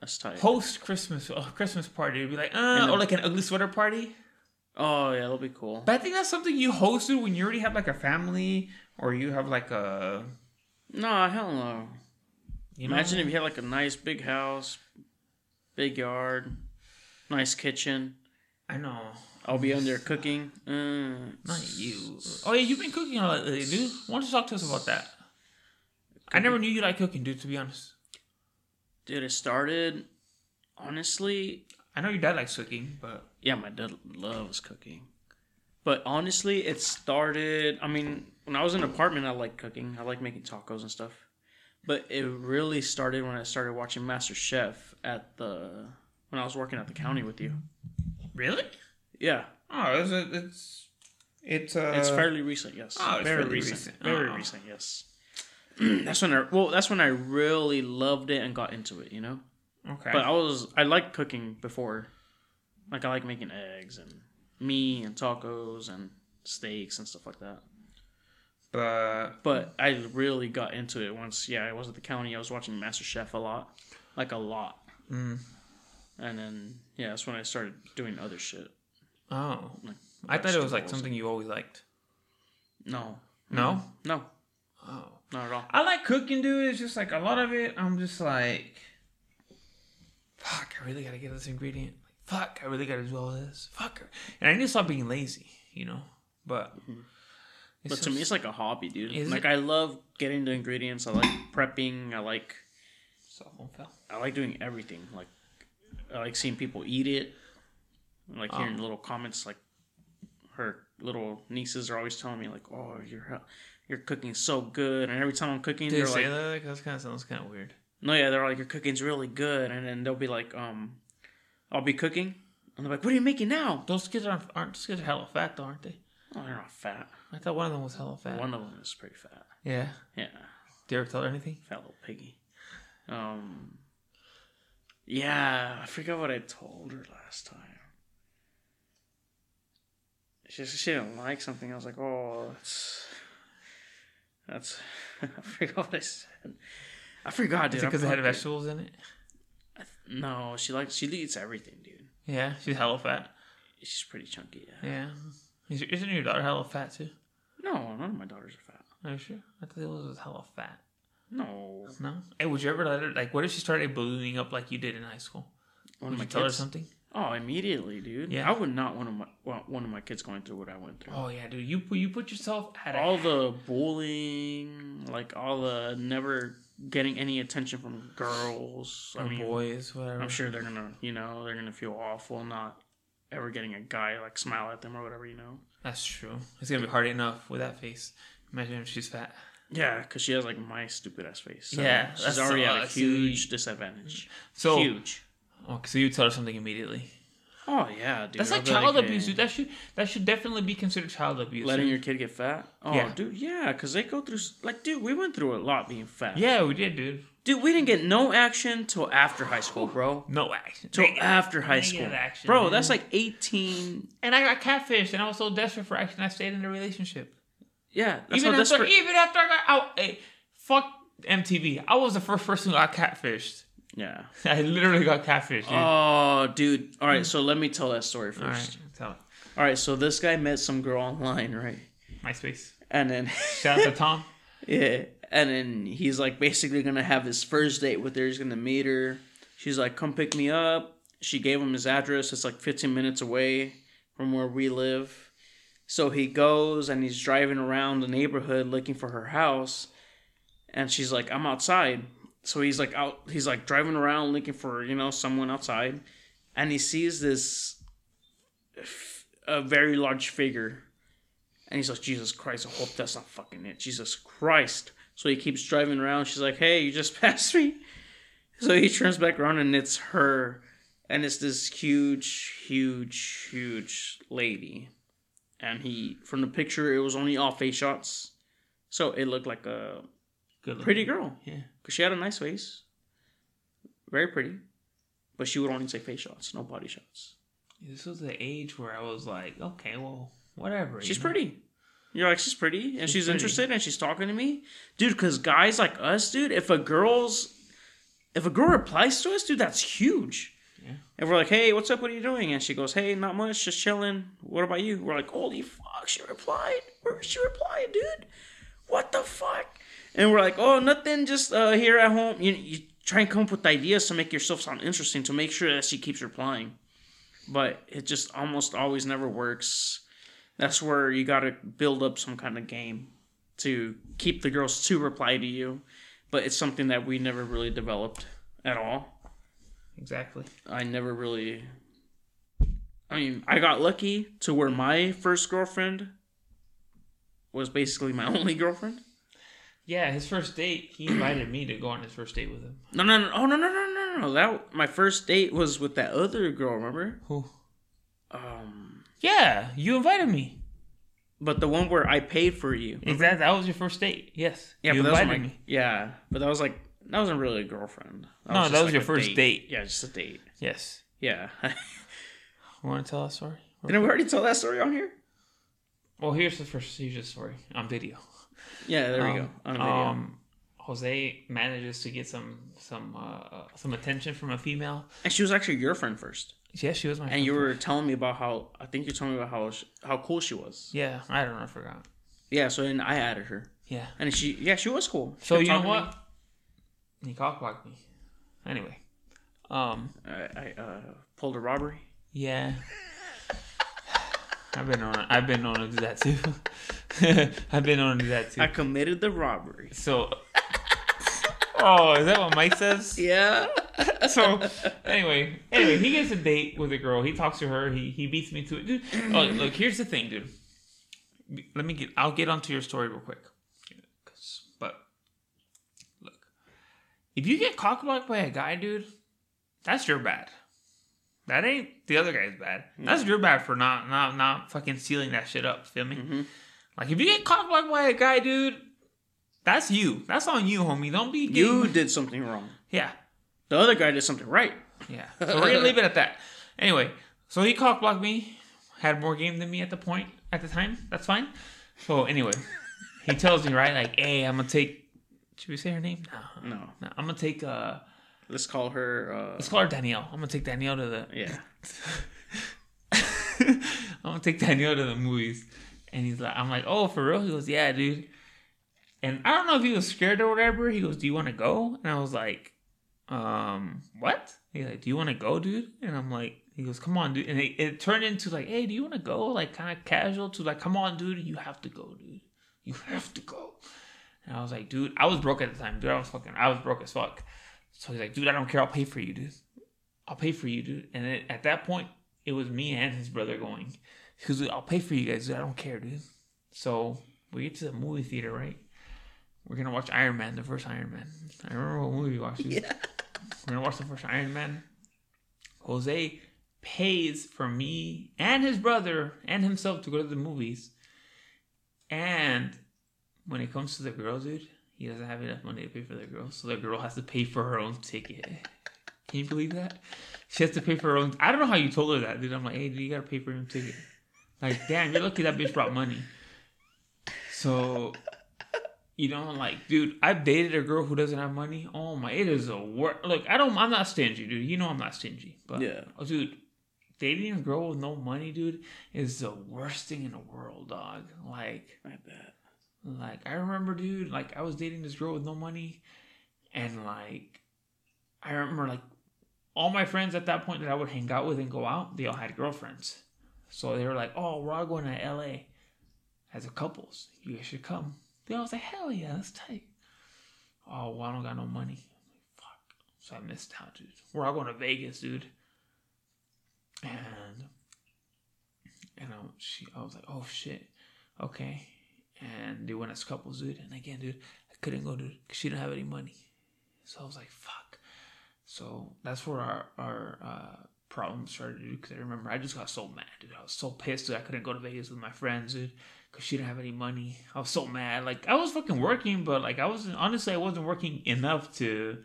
Speaker 4: That's tight.
Speaker 3: host Christmas, a Christmas party. It'd be like, uh,
Speaker 4: the-
Speaker 3: or like an ugly sweater party.
Speaker 4: Oh yeah, that'll be cool.
Speaker 3: But I think that's something you host dude, when you already have like a family or you have like a.
Speaker 4: No, hell no.
Speaker 3: You know?
Speaker 4: Imagine if you had like a nice big house, big yard, nice kitchen.
Speaker 3: I know.
Speaker 4: I'll be under cooking. Uh,
Speaker 3: Not you. Oh yeah, you've been cooking a lot lately, dude. Why don't you talk to us about that? I never knew you liked cooking, dude. To be honest,
Speaker 4: Dude, it started. Honestly,
Speaker 3: I know your dad likes cooking, but
Speaker 4: yeah, my dad loves cooking. But honestly, it started. I mean, when I was in an apartment, I liked cooking. I like making tacos and stuff. But it really started when I started watching Master Chef at the when I was working at the county with you.
Speaker 3: Really?
Speaker 4: Yeah,
Speaker 3: Oh, it's it's it's uh,
Speaker 4: it's fairly recent. Yes,
Speaker 3: oh, it's
Speaker 4: very
Speaker 3: fairly
Speaker 4: recent.
Speaker 3: recent.
Speaker 4: Very
Speaker 3: Oh.
Speaker 4: recent. Yes. that's when I well, that's when I really loved it and got into it. You know,
Speaker 3: okay.
Speaker 4: but I was I liked cooking before. Like I like making eggs and meat and tacos and steaks and stuff like that.
Speaker 3: But
Speaker 4: But I really got into it once. Yeah, I was at the county. I was watching Master Chef a lot, like a lot.
Speaker 3: Mm.
Speaker 4: And then yeah, that's when I started doing other shit.
Speaker 3: oh,
Speaker 4: Like
Speaker 3: I thought it was like something you always liked.
Speaker 4: No,
Speaker 3: No.
Speaker 4: no,
Speaker 3: Oh.
Speaker 4: not at all.
Speaker 3: I like cooking, dude. It's just like a lot of it. I'm just like, fuck. I really gotta get this ingredient. Like, Fuck. I really gotta do all this. Fuck. And I need to stop being lazy. You know. But. It's.
Speaker 4: But to me, it's like a hobby, dude. Like
Speaker 3: it?
Speaker 4: I love getting the ingredients. I like prepping. I like. I like doing everything. Like I like seeing people eat it. I like hearing
Speaker 3: Oh.
Speaker 4: little comments. Like her little nieces are always telling me like, "Oh, you're you're cooking so good," and every time I'm cooking, they're like,
Speaker 3: that? That kind of sounds kind of weird.
Speaker 4: No, yeah, they're like, your cooking's really good, and then they'll be like, um, I'll be cooking, and they're like, what are you making now?
Speaker 3: Those kids aren't aren't those kids are hella fat though, aren't they?
Speaker 4: Oh, they're not fat.
Speaker 3: I thought one of them was hella fat.
Speaker 4: One of them is pretty fat.
Speaker 3: Yeah.
Speaker 4: Yeah,
Speaker 3: Did you ever tell her anything?
Speaker 4: fat little piggy. Um, yeah, I forgot what I told her last time. She she didn't like something. I was like, oh, that's that's. I forgot what I said. I forgot, dude.
Speaker 3: Is it because it had vegetables in it?
Speaker 4: No, she likes she eats everything, dude.
Speaker 3: Yeah, she's hella fat.
Speaker 4: She's pretty chunky. Yeah.
Speaker 3: Yeah. Isn't your daughter hella fat too?
Speaker 4: No, none of my daughters are fat.
Speaker 3: Are you sure? I thought it was hella fat.
Speaker 4: No.
Speaker 3: No. Hey, would you ever let her like? What if she started ballooning up like you did in high school?
Speaker 4: One
Speaker 3: Would
Speaker 4: of my
Speaker 3: you tell her
Speaker 4: kids.
Speaker 3: something?
Speaker 4: Oh, immediately, dude.
Speaker 3: Yeah.
Speaker 4: I would not want my want one of my kids going through what I went through.
Speaker 3: Oh yeah, dude. You put you put yourself at a
Speaker 4: all the bullying, like all the never getting any attention from girls. I
Speaker 3: or
Speaker 4: mean,
Speaker 3: boys, whatever.
Speaker 4: I'm sure they're gonna, you know, they're gonna feel awful not ever getting a guy like smile at them or whatever, you know.
Speaker 3: That's true. It's gonna be hard enough with that face. Imagine if she's fat.
Speaker 4: Yeah, because she has like my stupid ass face. So
Speaker 3: Yeah,
Speaker 4: she's
Speaker 3: that's-
Speaker 4: already at
Speaker 3: uh,
Speaker 4: a huge disadvantage.
Speaker 3: So,
Speaker 4: huge.
Speaker 3: oh, so you tell her something immediately.
Speaker 4: Oh yeah, dude.
Speaker 3: That's like child
Speaker 4: hey,
Speaker 3: abuse, dude. That should that should definitely be considered child abuse.
Speaker 4: Letting your kid get fat? Oh,
Speaker 3: Yeah.
Speaker 4: dude, yeah, because they go through like, dude, we went through a lot being fat.
Speaker 3: Yeah, we did, dude.
Speaker 4: Dude, we didn't get no action till after high school, bro.
Speaker 3: No action.
Speaker 4: Till
Speaker 3: Negative-
Speaker 4: after high school,
Speaker 3: action,
Speaker 4: bro.
Speaker 3: man.
Speaker 4: That's like eighteen.
Speaker 3: And I got catfished, and I was so desperate for action, I stayed in the relationship.
Speaker 4: Yeah, that's
Speaker 3: even after,
Speaker 4: desperate.
Speaker 3: even after I got out, hey, fuck MTV. I was the first person who got catfished.
Speaker 4: Yeah.
Speaker 3: I literally got catfished. Dude.
Speaker 4: Oh, dude. All right, so mm. let me tell that story first.
Speaker 3: All right, tell it.
Speaker 4: All right, so this guy met some girl online, right?
Speaker 3: MySpace.
Speaker 4: And then,
Speaker 3: Shout out to Tom.
Speaker 4: yeah, and then he's like basically gonna have his first date with her. He's gonna meet her. She's like, "Come pick me up." She gave him his address. It's like 15 minutes away from where we live. So he goes and he's driving around the neighborhood looking for her house. And she's like, I'm outside. So he's like out he's like driving around looking for, you know, someone outside. And he sees this a very large figure. And he's like, Jesus Christ, I hope that's not fucking it. Jesus Christ. So he keeps driving around. She's like, Hey, you just passed me. So he turns back around and it's her. And it's this huge, huge, huge lady. And he, from the picture, it was only all face shots. So it looked like a pretty girl.
Speaker 3: Yeah.
Speaker 4: Because she had a nice face. Very pretty. But she would only take face shots, no body shots.
Speaker 3: This was the age where I was like, okay, well, whatever. you
Speaker 4: She's
Speaker 3: know?
Speaker 4: pretty. You're like, she's pretty. And she's,
Speaker 3: pretty.
Speaker 4: interested and she's talking to me. Dude, because guys like us, dude, if a girl's. If a girl replies to us, dude, that's huge.
Speaker 3: Yeah.
Speaker 4: And we're like, hey, what's up? What are you doing? And she goes, hey, not much, just chilling. What about you? We're like, holy fuck, she replied. Where she replied, dude? What the fuck? And we're like, oh, nothing, just uh, here at home. You, you try and come up with ideas to make yourself sound interesting to make sure that she keeps replying. But it just almost always never works. That's where you got to build up some kind of game to keep the girls to reply to you. But it's something that we never really developed at all.
Speaker 3: Exactly.
Speaker 4: I never really. I mean, I got lucky to where my first girlfriend was basically my only girlfriend.
Speaker 3: Yeah, his first date. He invited me to go on his first date with him.
Speaker 4: No, no, no, oh no, no, no, no, no. That my first date was with that other girl. Remember?
Speaker 3: Who?
Speaker 4: Um,
Speaker 3: Yeah, you invited me.
Speaker 4: but the one where I paid for you.
Speaker 3: Exactly. That was your first date. Yes.
Speaker 4: Yeah,
Speaker 3: you
Speaker 4: but that was
Speaker 3: invited
Speaker 4: my,
Speaker 3: me.
Speaker 4: yeah, but that was like that wasn't really a girlfriend.
Speaker 3: No,
Speaker 4: just
Speaker 3: that was
Speaker 4: like
Speaker 3: your first date.
Speaker 4: Yeah, just a date.
Speaker 3: Yes.
Speaker 4: Yeah.
Speaker 3: Want to tell that story?
Speaker 4: Didn't we already tell that story on here?
Speaker 3: Well, here's the first. The story on video.
Speaker 4: Yeah, there we
Speaker 3: Um,
Speaker 4: go. On video.
Speaker 3: Um, Jose manages to get some some uh, some attention from a female.
Speaker 4: and she was actually your friend first.
Speaker 3: Yeah, she was my.
Speaker 4: And you were telling me about how I think you told me about how sh how cool she was.
Speaker 3: Yeah, I don't know. I forgot.
Speaker 4: Yeah, so then I added her,
Speaker 3: Yeah.
Speaker 4: and she yeah she was cool. She
Speaker 3: So you know what? He cockblocked me. Anyway. Um.
Speaker 4: I, I uh, pulled a robbery.
Speaker 3: Yeah. I've been on. I've been on to do that too. I've been on to do that too.
Speaker 4: I committed the robbery.
Speaker 3: So. Oh, is that what Mike says?
Speaker 4: Yeah.
Speaker 3: so anyway, anyway, he gets a date with a girl. He talks to her. He he beats me to it, dude. Oh, look, here's the thing, dude. Let me get. I'll get onto your story real quick. But look, if you get cockblocked by a guy, dude, that's your bad. That ain't the other guy's bad. That's your bad for not not not fucking sealing that shit up. Feel me? Mm-hmm. Like if you get cockblocked by a guy, dude, that's you. That's on you, homie. Don't be getting,
Speaker 4: You did something wrong.
Speaker 3: yeah.
Speaker 4: The other guy did something right.
Speaker 3: Yeah. So we're gonna leave it at that. Anyway, so he cock blocked me, had more game than me at the point at the time. That's fine. So anyway, he tells me right, like, hey, I'm gonna take. Should we say her name? No.
Speaker 4: No.
Speaker 3: No, I'm gonna take. uh
Speaker 4: Let's call her. Uh,
Speaker 3: Let's call her Danielle. I'm gonna take Danielle to the.
Speaker 4: yeah.
Speaker 3: I'm gonna take Danielle to the movies, and he's like, I'm like, oh, for real? He goes, yeah, dude. And I don't know if he was scared or whatever. He goes, do you want to go? And I was like, um, what? He's like, do you want to go, dude? And I'm like, he goes, come on, dude. And it, it turned into like, hey, do you want to go? Like kind of casual to like, come on, dude, you have to go, dude. You have to go. And I was like, dude, I was broke at the time, dude. I was fucking, I was broke as fuck. So he's like, dude, I don't care. I'll pay for you, dude. I'll pay for you, dude. And it, at that point, it was me and his brother going. He goes, I'll pay for you guys, dude. I don't care, dude. So we get to the movie theater, right? We're gonna watch Iron Man, the first Iron Man. I remember what movie we watched.
Speaker 4: Yeah.
Speaker 3: We're gonna watch the first Iron Man. Jose pays for me and his brother and himself to go to the movies. And when it comes to the girls, dude, he doesn't have enough money to pay for the girl, so the girl has to pay for her own ticket. Can you believe that? She has to pay for her own. I don't know how you told her that, dude. I'm like, hey, dude, you gotta pay for your own ticket. Like, damn, you're lucky that bitch brought money. So, you know, like, dude, I've dated a girl who doesn't have money. Oh my, it is a work. Look, I don't. I'm not stingy, dude. You know, I'm not stingy. But
Speaker 4: Yeah.
Speaker 3: oh, dude, dating a girl with no money, dude, is the worst thing in the world, dog. Like,
Speaker 4: I bet.
Speaker 3: like I remember, dude, like I was dating this girl with no money, and like I remember like all my friends at that point that I would hang out with and go out, they all had girlfriends. So they were like, "Oh, we're all going to L.A. as a couples. You guys should come." Then I was like, "Hell yeah, let's take. Oh, well, I don't got no money. Fuck. So I missed out, dude. We're all going to Vegas, dude. And and I, she, I was like, "Oh shit, okay." and they went as couples, dude. And again, dude, I couldn't go, dude, because she didn't have any money. So I was like, fuck. So that's where our our uh, problem started, dude. Because I remember I just got so mad, dude. I was so pissed, dude. I couldn't go to Vegas with my friends, dude, because she didn't have any money. I was so mad. Like I was fucking working, but like I wasn't. Honestly, I wasn't working enough to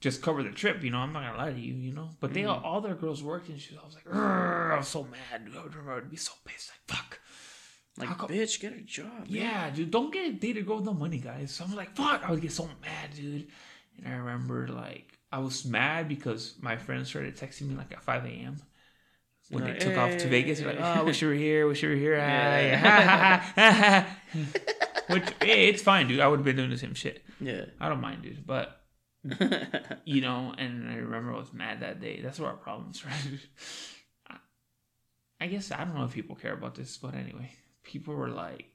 Speaker 3: just cover the trip. You know, I'm not gonna lie to you. You know, but they mm. all, all their girls worked and shit. I was like, I was so mad, dude. I would remember I'd be so pissed, like fuck.
Speaker 4: Like, bitch, get a job.
Speaker 3: Yeah, dude, don't get a date a girl with no money, guys. So I'm like, fuck, I would get so mad, dude. And I remember, like, I was mad because my friends started texting me, like, at 5 a.m. When they took off to Vegas. They're like,
Speaker 4: hey.
Speaker 3: oh, wish you were here, wish you were here.
Speaker 4: Yeah.
Speaker 3: Which, hey, it's fine, dude. I would have been doing the same shit.
Speaker 4: Yeah.
Speaker 3: I don't mind, dude. But, you know, and I remember I was mad that day. That's where our problems right? I- I guess I don't know if people care about this, but anyway, people were like,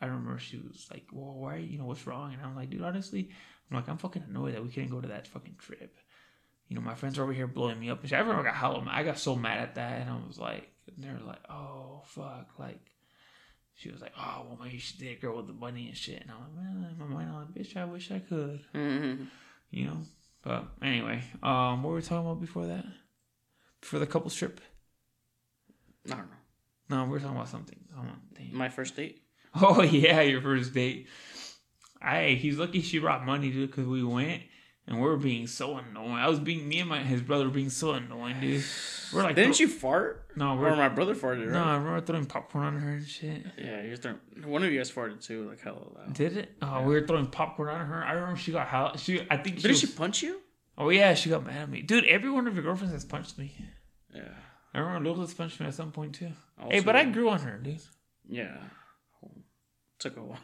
Speaker 3: I remember she was like, "Well, why? You know, what's wrong?" And I'm like, "Dude, honestly, I'm like, I'm fucking annoyed that we couldn't go to that fucking trip. You know, my friends are over here blowing me up and shit. I remember I got mad. I got so mad at that, and I was like, they're like, "Oh fuck!" Like, she was like, "Oh, well, maybe she did a girl with the bunny and shit." And I'm like, "Man, in my mind, I'm like, bitch, I wish I could."
Speaker 4: Mm-hmm.
Speaker 3: You know. But anyway, um, what were we talking about before that? Before the couple trip?
Speaker 4: I don't know.
Speaker 3: No, we were talking about something.
Speaker 4: My first date.
Speaker 3: Oh yeah, your first date. Hey, he's lucky she brought money, dude, because we went and we are being so annoying. I was being me and my his brother were being so annoying, dude. We're like,
Speaker 4: Didn't
Speaker 3: throw-
Speaker 4: you fart?
Speaker 3: No,
Speaker 4: Or
Speaker 3: we're
Speaker 4: my brother farted,
Speaker 3: no. I remember throwing popcorn on her and shit.
Speaker 4: Yeah, you're throwing. One of you guys farted too, like hella loud.
Speaker 3: Did it? Oh, we were throwing popcorn on her. I remember she got how she. I think.
Speaker 4: Didn't
Speaker 3: Was,
Speaker 4: she punch you?
Speaker 3: oh yeah, she got mad at me, dude. Every one of your girlfriends has punched me.
Speaker 4: Yeah.
Speaker 3: I remember Lilith's punched me at some point too.
Speaker 4: Also-
Speaker 3: hey, but I grew on her, dude.
Speaker 4: Yeah. Took a while.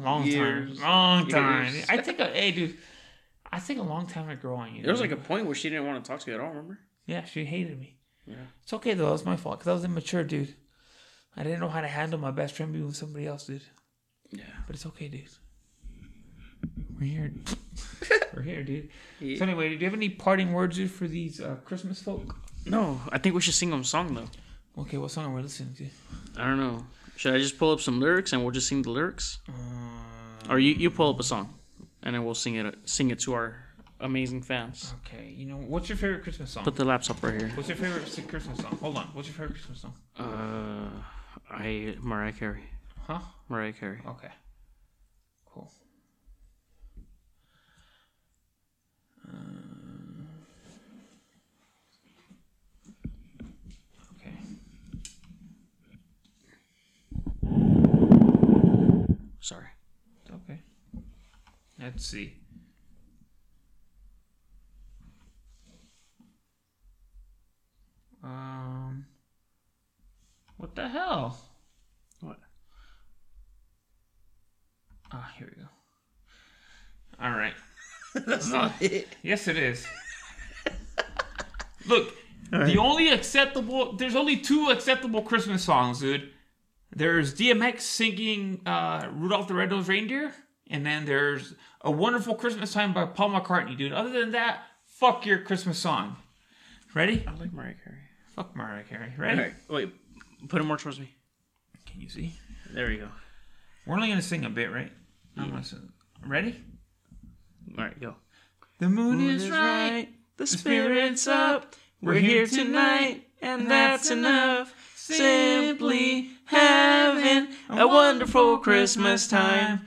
Speaker 3: Long
Speaker 4: Years.
Speaker 3: time, long time.
Speaker 4: Years.
Speaker 3: I think, a, hey, dude. I think a long time ago on you.
Speaker 4: There was like a point where she didn't want to talk to you at all. Remember?
Speaker 3: Yeah, she hated me.
Speaker 4: Yeah.
Speaker 3: It's okay though. It was my fault because I was immature, dude. I didn't know how to handle my best friend being with somebody else, dude.
Speaker 4: Yeah.
Speaker 3: But it's okay, dude. We're here. We're here, dude.
Speaker 4: Yeah.
Speaker 3: So anyway, do you have any parting words, dude, for these uh, Christmas folk?
Speaker 4: No, I think we should sing them a song though.
Speaker 3: Okay, what song are we listening to?
Speaker 4: I don't know. Should I just pull up some lyrics and we'll just sing the lyrics,
Speaker 3: Uh,
Speaker 4: or you you pull up a song, and then we'll sing it sing it to our amazing fans.
Speaker 3: okay, you know what's your favorite Christmas song?
Speaker 4: Put the laptop right here.
Speaker 3: What's your favorite Christmas song? Hold on. What's your favorite Christmas song?
Speaker 4: Uh, I Mariah Carey.
Speaker 3: Huh?
Speaker 4: Mariah Carey.
Speaker 3: Okay. Cool. Um, okay.
Speaker 4: Sorry.
Speaker 3: Okay. Let's see. Um. What the hell?
Speaker 4: What?
Speaker 3: Ah, here we go. All right.
Speaker 4: That's not it.
Speaker 3: Yes, it is. Look, the only acceptable there's only two acceptable Christmas songs, dude. There's DMX singing uh, Rudolph the Red-Nosed Reindeer, and then there's A Wonderful Christmas Time by Paul McCartney, dude. Other than that, fuck your Christmas song. Ready?
Speaker 4: I like Mariah Carey.
Speaker 3: Fuck Mariah Carey. Ready?
Speaker 4: Alright, wait. Put it more towards me.
Speaker 3: Can you see?
Speaker 4: There we go.
Speaker 3: We're only gonna sing a bit, right? I'm gonna sing. Ready?
Speaker 4: All right, go.
Speaker 3: The moon is right.
Speaker 4: The
Speaker 3: spirit's up.
Speaker 4: We're here tonight, and that's enough. Simply having a wonderful Christmas time.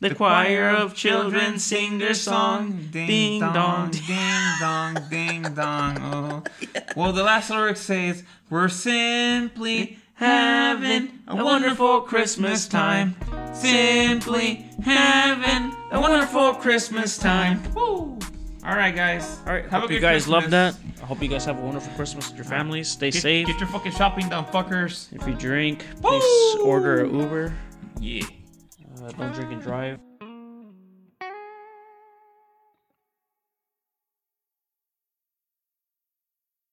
Speaker 4: The choir of children sing their song. Ding dong.
Speaker 3: ding dong, ding dong. Oh. Well, the last lyric says, "We're simply
Speaker 4: Having a wonderful Christmas time. Simply having a wonderful Christmas time.
Speaker 3: Woo! All right, guys.
Speaker 4: All right,
Speaker 3: Have a
Speaker 4: hope you guys love that. I hope you guys have a wonderful Christmas with your families. Stay
Speaker 3: Get,
Speaker 4: safe.
Speaker 3: Get your fucking shopping done, fuckers.
Speaker 4: If you drink, please
Speaker 3: Woo!
Speaker 4: order an Uber.
Speaker 3: Yeah.
Speaker 4: Don't drink and drive.